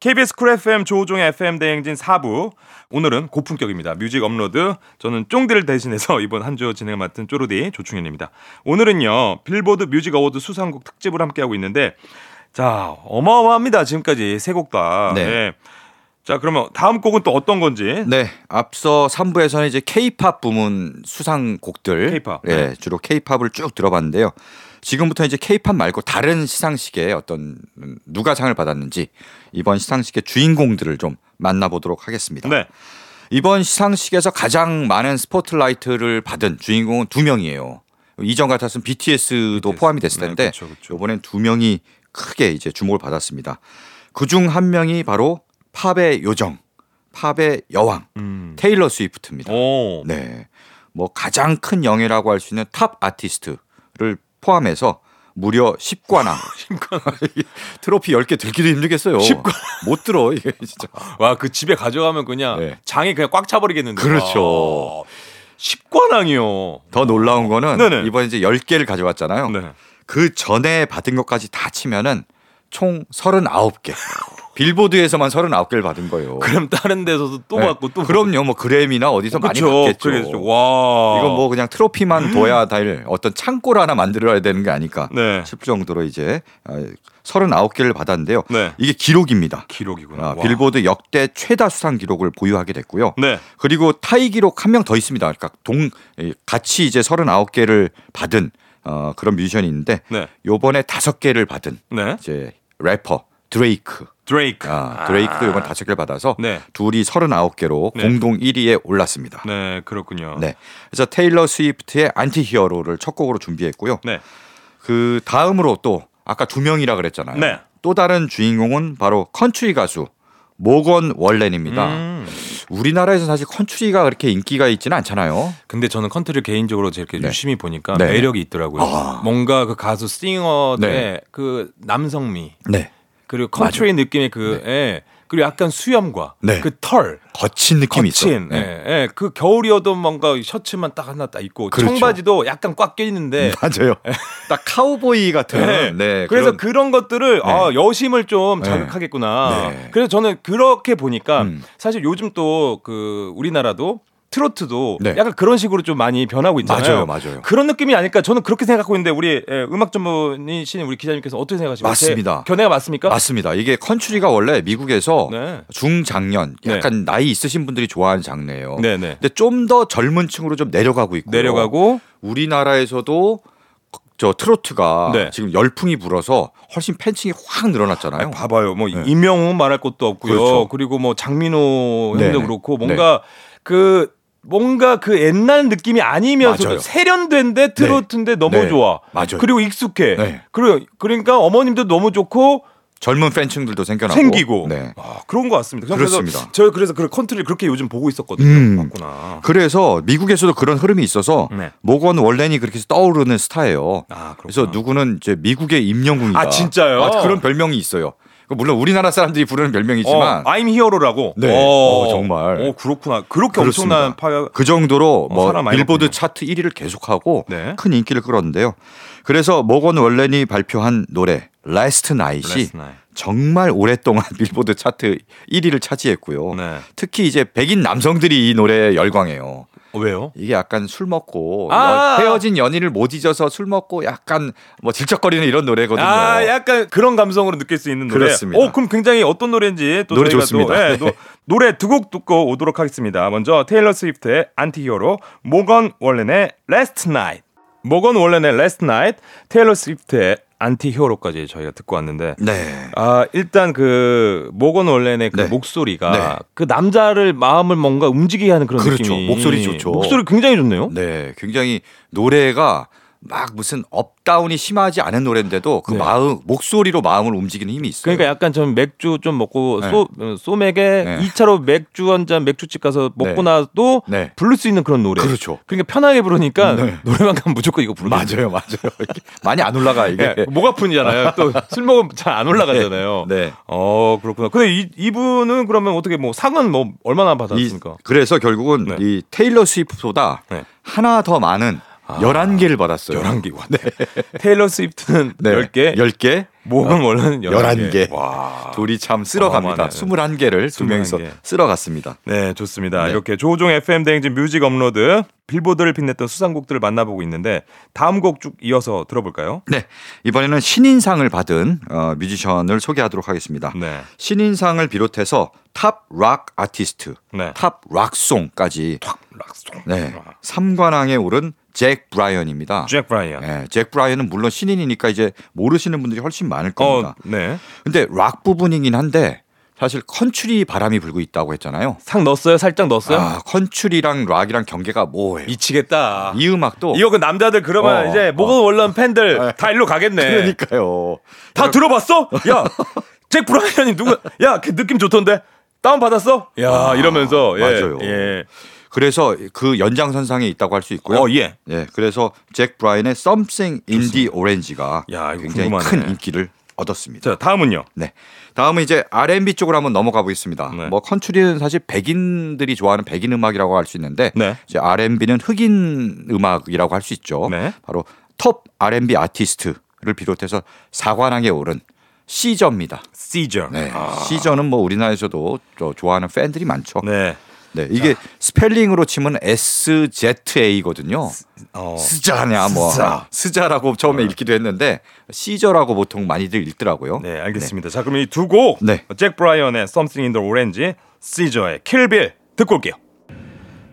[SPEAKER 1] KBS 쿨 FM 조우종의 FM 대행진 4부 오늘은 고품격입니다. 뮤직 업로드 저는 쫑디를 대신해서 이번 한 주 진행을 맡은 쪼르디 조충현입니다. 오늘은요 빌보드 뮤직 어워드 수상곡 특집을 함께하고 있는데 자 어마어마합니다. 지금까지 세 곡 다.
[SPEAKER 5] 네.
[SPEAKER 1] 자 그러면 다음 곡은 또 어떤 건지
[SPEAKER 5] 네, 앞서 3부에서는 이제 K-팝 부문 수상곡들,
[SPEAKER 1] K-팝,
[SPEAKER 5] 예,
[SPEAKER 1] 네.
[SPEAKER 5] 주로 K-팝을 쭉 들어봤는데요. 지금부터 이제 K-팝 말고 다른 시상식에 어떤 음, 누가 상을 받았는지 이번 시상식의 주인공들을 좀 만나보도록 하겠습니다.
[SPEAKER 1] 네.
[SPEAKER 5] 이번 시상식에서 가장 많은 스포트라이트를 받은 주인공은 두 명이에요. 이전 같았으면 BTS도
[SPEAKER 1] BTS.
[SPEAKER 5] 포함이 됐을
[SPEAKER 1] 네,
[SPEAKER 5] 텐데
[SPEAKER 1] 그쵸, 그쵸.
[SPEAKER 5] 이번엔 두 명이 크게 이제 주목을 받았습니다. 그 중 한 명이 바로 팝의 요정, 팝의 여왕
[SPEAKER 1] 음.
[SPEAKER 5] 테일러 스위프트입니다.
[SPEAKER 1] 오.
[SPEAKER 5] 네. 뭐 가장 큰 영예라고 할 수 있는 Top Artist를 포함해서 무려 10관왕. 트로피 10개 들기도 힘들겠어요.
[SPEAKER 1] 10관.
[SPEAKER 5] 못 들어 이게 진짜.
[SPEAKER 1] 와 그 집에 가져가면 그냥
[SPEAKER 5] 네.
[SPEAKER 1] 장이 그냥 꽉 차버리겠는데.
[SPEAKER 5] 그렇죠.
[SPEAKER 1] 10관왕이요.
[SPEAKER 5] 더 놀라운 거는
[SPEAKER 1] 네네.
[SPEAKER 5] 이번 이제 10개를 가져왔잖아요.
[SPEAKER 1] 네.
[SPEAKER 5] 그 전에 받은 것까지 다 치면은 총 39개. 빌보드에서만 39개를 받은 거예요.
[SPEAKER 1] 그럼 다른 데서도 또
[SPEAKER 5] 네.
[SPEAKER 1] 받고 또
[SPEAKER 5] 그럼요. 뭐 그래미나 어디서 많이
[SPEAKER 1] 그렇죠.
[SPEAKER 5] 받겠죠.
[SPEAKER 1] 그렇죠. 와.
[SPEAKER 5] 이건 뭐 그냥 트로피만 둬야 될 어떤 창고를 하나 만들어야 되는 게 아닐까
[SPEAKER 1] 네.
[SPEAKER 5] 싶을 정도로 이제 39개를 받았는데요.
[SPEAKER 1] 네.
[SPEAKER 5] 이게 기록입니다.
[SPEAKER 1] 기록이구나.
[SPEAKER 5] 아,
[SPEAKER 1] 와.
[SPEAKER 5] 빌보드 역대 최다 수상 기록을 보유하게 됐고요.
[SPEAKER 1] 네.
[SPEAKER 5] 그리고 타이 기록 한 명 더 있습니다. 그러니까 동 이, 같이 이제 39개를 받은 어, 그런 뮤지션이 있는데
[SPEAKER 1] 네.
[SPEAKER 5] 요번에 다섯 개를 받은
[SPEAKER 1] 네.
[SPEAKER 5] 이제 래퍼 드레이크.
[SPEAKER 1] 드레이크.
[SPEAKER 5] 아, 드레이크도 이번 다섯 개를 받아서
[SPEAKER 1] 네.
[SPEAKER 5] 둘이 39개로
[SPEAKER 1] 네.
[SPEAKER 5] 공동 1위에 올랐습니다.
[SPEAKER 1] 네, 그렇군요.
[SPEAKER 5] 네. 그래서 테일러 스위프트의 Anti-Hero를 첫 곡으로 준비했고요.
[SPEAKER 1] 네.
[SPEAKER 5] 그 다음으로 또 아까 두 명이라 그랬잖아요.
[SPEAKER 1] 네.
[SPEAKER 5] 또 다른 주인공은 바로 컨트리 가수 모건 월렌입니다.
[SPEAKER 1] 음.
[SPEAKER 5] 우리나라에서 사실 컨트리가 그렇게 인기가 있지는 않잖아요.
[SPEAKER 1] 근데 저는 컨트리를 개인적으로 이렇게
[SPEAKER 5] 네.
[SPEAKER 1] 유심히 보니까
[SPEAKER 5] 네.
[SPEAKER 1] 매력이 있더라고요.
[SPEAKER 5] 아.
[SPEAKER 1] 뭔가 그 가수 싱어의
[SPEAKER 5] 네.
[SPEAKER 1] 그 남성미
[SPEAKER 5] 네.
[SPEAKER 1] 그리고 컨트리 느낌의 그 예. 그리고 약간 수염과
[SPEAKER 5] 네.
[SPEAKER 1] 그 털.
[SPEAKER 5] 거친 느낌이
[SPEAKER 1] 거친,
[SPEAKER 5] 있어. 네.
[SPEAKER 1] 예, 예. 그 겨울이어도 뭔가 셔츠만 딱 하나 딱 입고
[SPEAKER 5] 그렇죠.
[SPEAKER 1] 청바지도 약간 꽉 껴 있는데
[SPEAKER 5] 맞아요. 딱 카우보이 같은.
[SPEAKER 1] 네.
[SPEAKER 5] 네.
[SPEAKER 1] 그래서
[SPEAKER 5] 그런-
[SPEAKER 1] 그런 것들을 아, 여심을 좀
[SPEAKER 5] 네.
[SPEAKER 1] 자극하겠구나.
[SPEAKER 5] 네.
[SPEAKER 1] 그래서 저는 그렇게 보니까
[SPEAKER 5] 음.
[SPEAKER 1] 사실 요즘 또 그 우리나라도 트로트도
[SPEAKER 5] 네.
[SPEAKER 1] 약간 그런 식으로 좀 많이 변하고 있잖아요.
[SPEAKER 5] 맞아요, 맞아요.
[SPEAKER 1] 그런 느낌이 아닐까 저는 그렇게 생각하고 있는데 우리 예, 음악 전문이신 우리 기자님께서 어떻게 생각하십니까?
[SPEAKER 5] 맞습니다.
[SPEAKER 1] 제 견해가 맞습니까?
[SPEAKER 5] 맞습니다. 이게 컨트리가 원래 미국에서
[SPEAKER 1] 네.
[SPEAKER 5] 중장년,
[SPEAKER 1] 네.
[SPEAKER 5] 약간 나이 있으신 분들이 좋아하는 장르예요.
[SPEAKER 1] 네, 네.
[SPEAKER 5] 근데 좀 더 젊은 층으로 좀 내려가고 있고
[SPEAKER 1] 내려가고
[SPEAKER 5] 우리나라에서도 저 트로트가
[SPEAKER 1] 네.
[SPEAKER 5] 지금 열풍이 불어서 훨씬 팬층이 확 늘어났잖아요.
[SPEAKER 1] 봐봐요. 뭐
[SPEAKER 5] 네.
[SPEAKER 1] 임영웅 말할 것도 없고요.
[SPEAKER 5] 그렇죠.
[SPEAKER 1] 그리고 뭐 장민호
[SPEAKER 5] 네,
[SPEAKER 1] 형도
[SPEAKER 5] 네.
[SPEAKER 1] 그렇고 뭔가 그 뭔가 그 옛날 느낌이 아니면서도
[SPEAKER 5] 맞아요.
[SPEAKER 1] 세련된데 트로트인데 너무
[SPEAKER 5] 네.
[SPEAKER 1] 좋아.
[SPEAKER 5] 맞아요.
[SPEAKER 1] 그리고 익숙해.
[SPEAKER 5] 네.
[SPEAKER 1] 그리고 그러니까 어머님도 너무 좋고
[SPEAKER 5] 젊은 팬층들도 생겨나고
[SPEAKER 1] 생기고.
[SPEAKER 5] 네.
[SPEAKER 1] 아, 그런 것 같습니다.
[SPEAKER 5] 그렇습니다.
[SPEAKER 1] 저 그래서 그 컨트리를 그렇게 요즘 보고 있었거든요.
[SPEAKER 5] 음.
[SPEAKER 1] 맞구나.
[SPEAKER 5] 그래서 미국에서도 그런 흐름이 있어서
[SPEAKER 1] 네.
[SPEAKER 5] 모건 월렌이 그렇게 해서 떠오르는 스타예요.
[SPEAKER 1] 아.
[SPEAKER 5] 그래서 누구는 이제 미국의 임영웅이다.
[SPEAKER 1] 아, 진짜요?
[SPEAKER 5] 아, 그런 별명이 있어요. 물론 우리나라 사람들이 부르는 별명이지만
[SPEAKER 1] 어, I'm 히어로라고.
[SPEAKER 5] 네. 어, 정말.
[SPEAKER 1] 어, 그렇구나. 그렇게
[SPEAKER 5] 그렇습니다.
[SPEAKER 1] 엄청난
[SPEAKER 5] 파그 정도로
[SPEAKER 1] 어,
[SPEAKER 5] 뭐 빌보드. 차트 1위를 계속하고
[SPEAKER 1] 네.
[SPEAKER 5] 큰 인기를 끌었는데요. 그래서 모건 월렌이 발표한 노래 Last Night이. 정말 오랫동안 빌보드 차트 1위를 차지했고요.
[SPEAKER 1] 네.
[SPEAKER 5] 특히 이제 백인 남성들이 이 노래에 열광해요.
[SPEAKER 1] 어, 왜요?
[SPEAKER 5] 이게 약간 술 먹고
[SPEAKER 1] 아!
[SPEAKER 5] 여- 헤어진 연인을 못 잊어서 술 먹고 약간 뭐 질척거리는 이런 노래거든요.
[SPEAKER 1] 아, 약간 그런 감성으로 느낄 수 있는 노래.
[SPEAKER 5] 그렇습니다.
[SPEAKER 1] 어, 그럼 굉장히 어떤 노래인지 또
[SPEAKER 5] 노래 좋습니다.
[SPEAKER 1] 또, 예,
[SPEAKER 5] 네.
[SPEAKER 1] 또 노래 두 곡 듣고 오도록 하겠습니다. 먼저 테일러 스위프트의 Anti-Hero, 모건 월렌의 Last Night. 모건 월렌의 Last Night, 테일러 스위프트의 Anti-Hero까지 저희가 듣고 왔는데
[SPEAKER 5] 네.
[SPEAKER 1] 아 일단 그 모건 월렌의 그
[SPEAKER 5] 네.
[SPEAKER 1] 목소리가
[SPEAKER 5] 네.
[SPEAKER 1] 그 남자를 마음을 뭔가 움직이게 하는 그런
[SPEAKER 5] 그렇죠.
[SPEAKER 1] 느낌이
[SPEAKER 5] 목소리 좋죠.
[SPEAKER 1] 목소리 굉장히 좋네요.
[SPEAKER 5] 네, 굉장히 노래가 막 무슨 up-down이 심하지 않은 노래인데도 그
[SPEAKER 1] 네.
[SPEAKER 5] 마음 목소리로 마음을 움직이는 힘이 있어요.
[SPEAKER 1] 그러니까 약간 좀 맥주 좀 먹고
[SPEAKER 5] 네.
[SPEAKER 1] 소 어, 소맥에
[SPEAKER 5] 네.
[SPEAKER 1] 이 2차로 맥주 한 잔 맥주집 가서 먹고
[SPEAKER 5] 네.
[SPEAKER 1] 나도
[SPEAKER 5] 네.
[SPEAKER 1] 부를 수 있는 그런 노래.
[SPEAKER 5] 그렇죠.
[SPEAKER 1] 그러니까 편하게 부르니까
[SPEAKER 5] 네.
[SPEAKER 1] 노래방 가면 무조건 이거 부르는
[SPEAKER 5] 맞아요, 맞아요. 많이 안 올라가 이게.
[SPEAKER 1] 예, 목 아프잖아요. 또 술 먹으면 잘 안 올라가잖아요.
[SPEAKER 5] 네.
[SPEAKER 1] 어 그렇구나. 근데 이 이분은 그러면 어떻게 뭐 상은 뭐 얼마나
[SPEAKER 5] 이,
[SPEAKER 1] 받았습니까?
[SPEAKER 5] 그래서 결국은
[SPEAKER 1] 네.
[SPEAKER 5] 이 테일러 스위프트보다
[SPEAKER 1] 네.
[SPEAKER 5] 하나 더 많은
[SPEAKER 1] 아.
[SPEAKER 5] 11개를 받았어요.
[SPEAKER 1] 11개. 와, 네. 테일러 스위프트는
[SPEAKER 5] 네.
[SPEAKER 1] 10개,
[SPEAKER 5] 10개.
[SPEAKER 1] 모건 월렌은 11개.
[SPEAKER 5] 11개.
[SPEAKER 1] 와.
[SPEAKER 5] 둘이 참 쓸어갑니다.
[SPEAKER 1] 어마어마하네.
[SPEAKER 5] 21개를 두
[SPEAKER 1] 21개.
[SPEAKER 5] 명이서 쓸어갔습니다.
[SPEAKER 1] 네, 좋습니다.
[SPEAKER 5] 네.
[SPEAKER 1] 이렇게 조우종의 FM 대행진 뮤직 업로드 빌보드를 빛냈던 수상곡들을 만나보고 있는데 다음 곡 쭉 이어서 들어볼까요?
[SPEAKER 5] 네. 이번에는 신인상을 받은 어, 뮤지션을 소개하도록 하겠습니다.
[SPEAKER 1] 네.
[SPEAKER 5] 신인상을 비롯해서 Top Rock Artist,
[SPEAKER 1] 네.
[SPEAKER 5] Top Rock Song까지
[SPEAKER 1] rock song.
[SPEAKER 5] 네. 3관왕에 오른 잭 브라이언입니다.
[SPEAKER 1] 잭 브라이언.
[SPEAKER 5] 네, 잭 브라이언은 물론 신인이니까 이제 모르시는 분들이 훨씬 많을 겁니다.
[SPEAKER 1] 어, 네.
[SPEAKER 5] 근데 락 부분이긴 한데 사실 컨츄리 바람이 불고 있다고 했잖아요.
[SPEAKER 1] 상 넣었어요? 살짝 넣었어요?
[SPEAKER 5] 아, 컨츄리랑 락이랑 경계가 뭐예요? 이,
[SPEAKER 1] 미치겠다.
[SPEAKER 5] 음악도
[SPEAKER 1] 이거 그 남자들 그러면
[SPEAKER 5] 어,
[SPEAKER 1] 이제 모건 월런 팬들 다 일로 가겠네.
[SPEAKER 5] 그러니까요.
[SPEAKER 1] 다 들어봤어? 야, 잭 브라이언이 누구? 야, 그 느낌 좋던데. 다운 받았어? 야,
[SPEAKER 5] 아,
[SPEAKER 1] 이러면서 예,
[SPEAKER 5] 맞아요.
[SPEAKER 1] 예.
[SPEAKER 5] 그래서 그 연장선상에 있다고 할 수 있고요.
[SPEAKER 1] 어, 예.
[SPEAKER 5] 예, 그래서 잭 브라이언의 Something in the Orange가
[SPEAKER 1] 야,
[SPEAKER 5] 굉장히
[SPEAKER 1] 궁금하네.
[SPEAKER 5] 큰 인기를 얻었습니다.
[SPEAKER 1] 자, 다음은요.
[SPEAKER 5] 네. 다음은 이제 R&B 쪽으로 한번 넘어가 보겠습니다.
[SPEAKER 1] 네.
[SPEAKER 5] 뭐 컨트리는 사실 백인들이 좋아하는 백인 음악이라고 할 수 있는데
[SPEAKER 1] 네.
[SPEAKER 5] 이제 R&B는 흑인 음악이라고 할 수 있죠.
[SPEAKER 1] 네.
[SPEAKER 5] 바로 톱 R&B 아티스트를 비롯해서 사관왕에 오른 시저입니다.
[SPEAKER 1] 시저.
[SPEAKER 5] 네.
[SPEAKER 1] 아,
[SPEAKER 5] 시저는 뭐 우리나라에서도 저 좋아하는 팬들이 많죠. 네.
[SPEAKER 1] 네.
[SPEAKER 5] 이게 스펠링으로 치면 SZA거든요.
[SPEAKER 1] 어.
[SPEAKER 5] 스자냐 뭐
[SPEAKER 1] 스자.
[SPEAKER 5] 스자라고 처음에 읽기도 했는데 시저라고 보통 많이들 읽더라고요.
[SPEAKER 1] 네, 알겠습니다. 자, 그럼 이 두 곡.
[SPEAKER 5] 네.
[SPEAKER 1] 잭 브라이언의 Something in the Orange, 시저의 Kill Bill 듣고 올게요.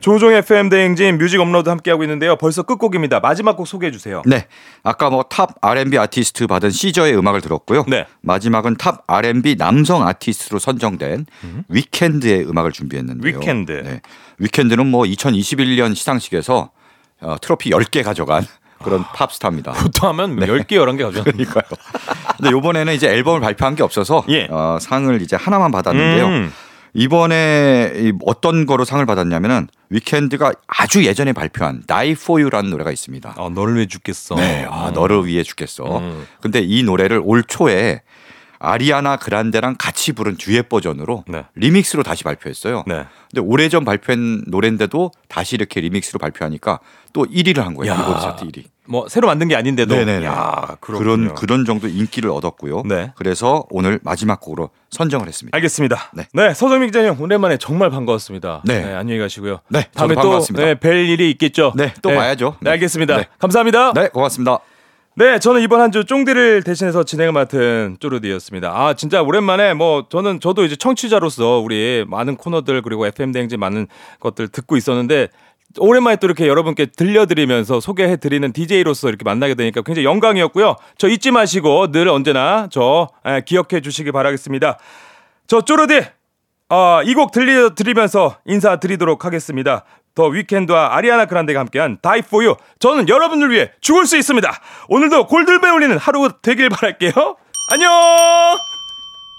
[SPEAKER 1] 조우종의 FM 대행진 뮤직 업로드 함께하고 있는데요. 벌써 끝곡입니다. 마지막 곡 소개해 주세요.
[SPEAKER 5] 네. 아까 뭐 탑 R&B 아티스트 받은 시저의 음악을 들었고요.
[SPEAKER 1] 네.
[SPEAKER 5] 마지막은 탑 R&B 남성 아티스트로 선정된 위켄드의 음악을 준비했는데요.
[SPEAKER 1] 위켄드.
[SPEAKER 5] 네. 위켄드는 뭐 2021년 시상식에서 어, 트로피 10개 가져간 그런 팝스타입니다.
[SPEAKER 1] 보통 하면 10개, 11개 가져가.
[SPEAKER 5] 그러니까요. 근데 이번에는 이제 앨범을 발표한 게 없어서
[SPEAKER 1] 예.
[SPEAKER 5] 어, 상을 이제 하나만 받았는데요.
[SPEAKER 1] 음.
[SPEAKER 5] 이번에 이 어떤 거로 상을 받았냐면은 위켄드가 아주 예전에 발표한 Die For You라는 노래가 있습니다.
[SPEAKER 1] 어, 너를 왜 죽겠어.
[SPEAKER 5] 네, 아, 너를 위해 죽겠어.
[SPEAKER 1] 음.
[SPEAKER 5] 근데 이 노래를 올 초에 아리아나 그란데랑 같이 부른 듀엣 버전으로
[SPEAKER 1] 네.
[SPEAKER 5] 리믹스로 다시 발표했어요.
[SPEAKER 1] 네.
[SPEAKER 5] 근데 오래전 발표한 노래인데도 다시 이렇게 리믹스로 발표하니까 또 1위를 한 거예요.
[SPEAKER 1] 야.
[SPEAKER 5] 빌보드 차트 1위.
[SPEAKER 1] 뭐 새로 만든 게 아닌데도
[SPEAKER 5] 네네네.
[SPEAKER 1] 야.
[SPEAKER 5] 그런 그런 정도 인기를 얻었고요.
[SPEAKER 1] 네.
[SPEAKER 5] 그래서 오늘 마지막 곡으로 선정을 했습니다.
[SPEAKER 1] 알겠습니다.
[SPEAKER 5] 네.
[SPEAKER 1] 네, 서정민 기자님 오랜만에 정말 반가웠습니다.
[SPEAKER 5] 네.
[SPEAKER 1] 안녕히 가시고요.
[SPEAKER 5] 네,
[SPEAKER 1] 다음에 또. 네, 뵐 일이 있겠죠.
[SPEAKER 5] 네, 또 봐야죠.
[SPEAKER 1] 네, 알겠습니다.
[SPEAKER 5] 네.
[SPEAKER 1] 감사합니다.
[SPEAKER 5] 네, 고맙습니다.
[SPEAKER 1] 네, 저는 이번 한 주 쫑디를 대신해서 진행을 맡은 쪼르디였습니다. 아, 진짜 오랜만에 뭐 저는 저도 이제 청취자로서 우리 많은 코너들 그리고 FM 대행진 많은 것들 듣고 있었는데 오랜만에 또 이렇게 여러분께 들려드리면서 소개해드리는 DJ로서 이렇게 만나게 되니까 굉장히 영광이었고요. 저 잊지 마시고 늘 언제나 저 에, 기억해 주시기 바라겠습니다. 저 쪼르디 아, 이곡 들려드리면서 인사드리도록 하겠습니다. 더 위켄드와 아리아나 그란데가 함께한 Die For You. 저는 여러분을 위해 죽을 수 있습니다. 오늘도 골들배 울리는 하루 되길 바랄게요. 안녕!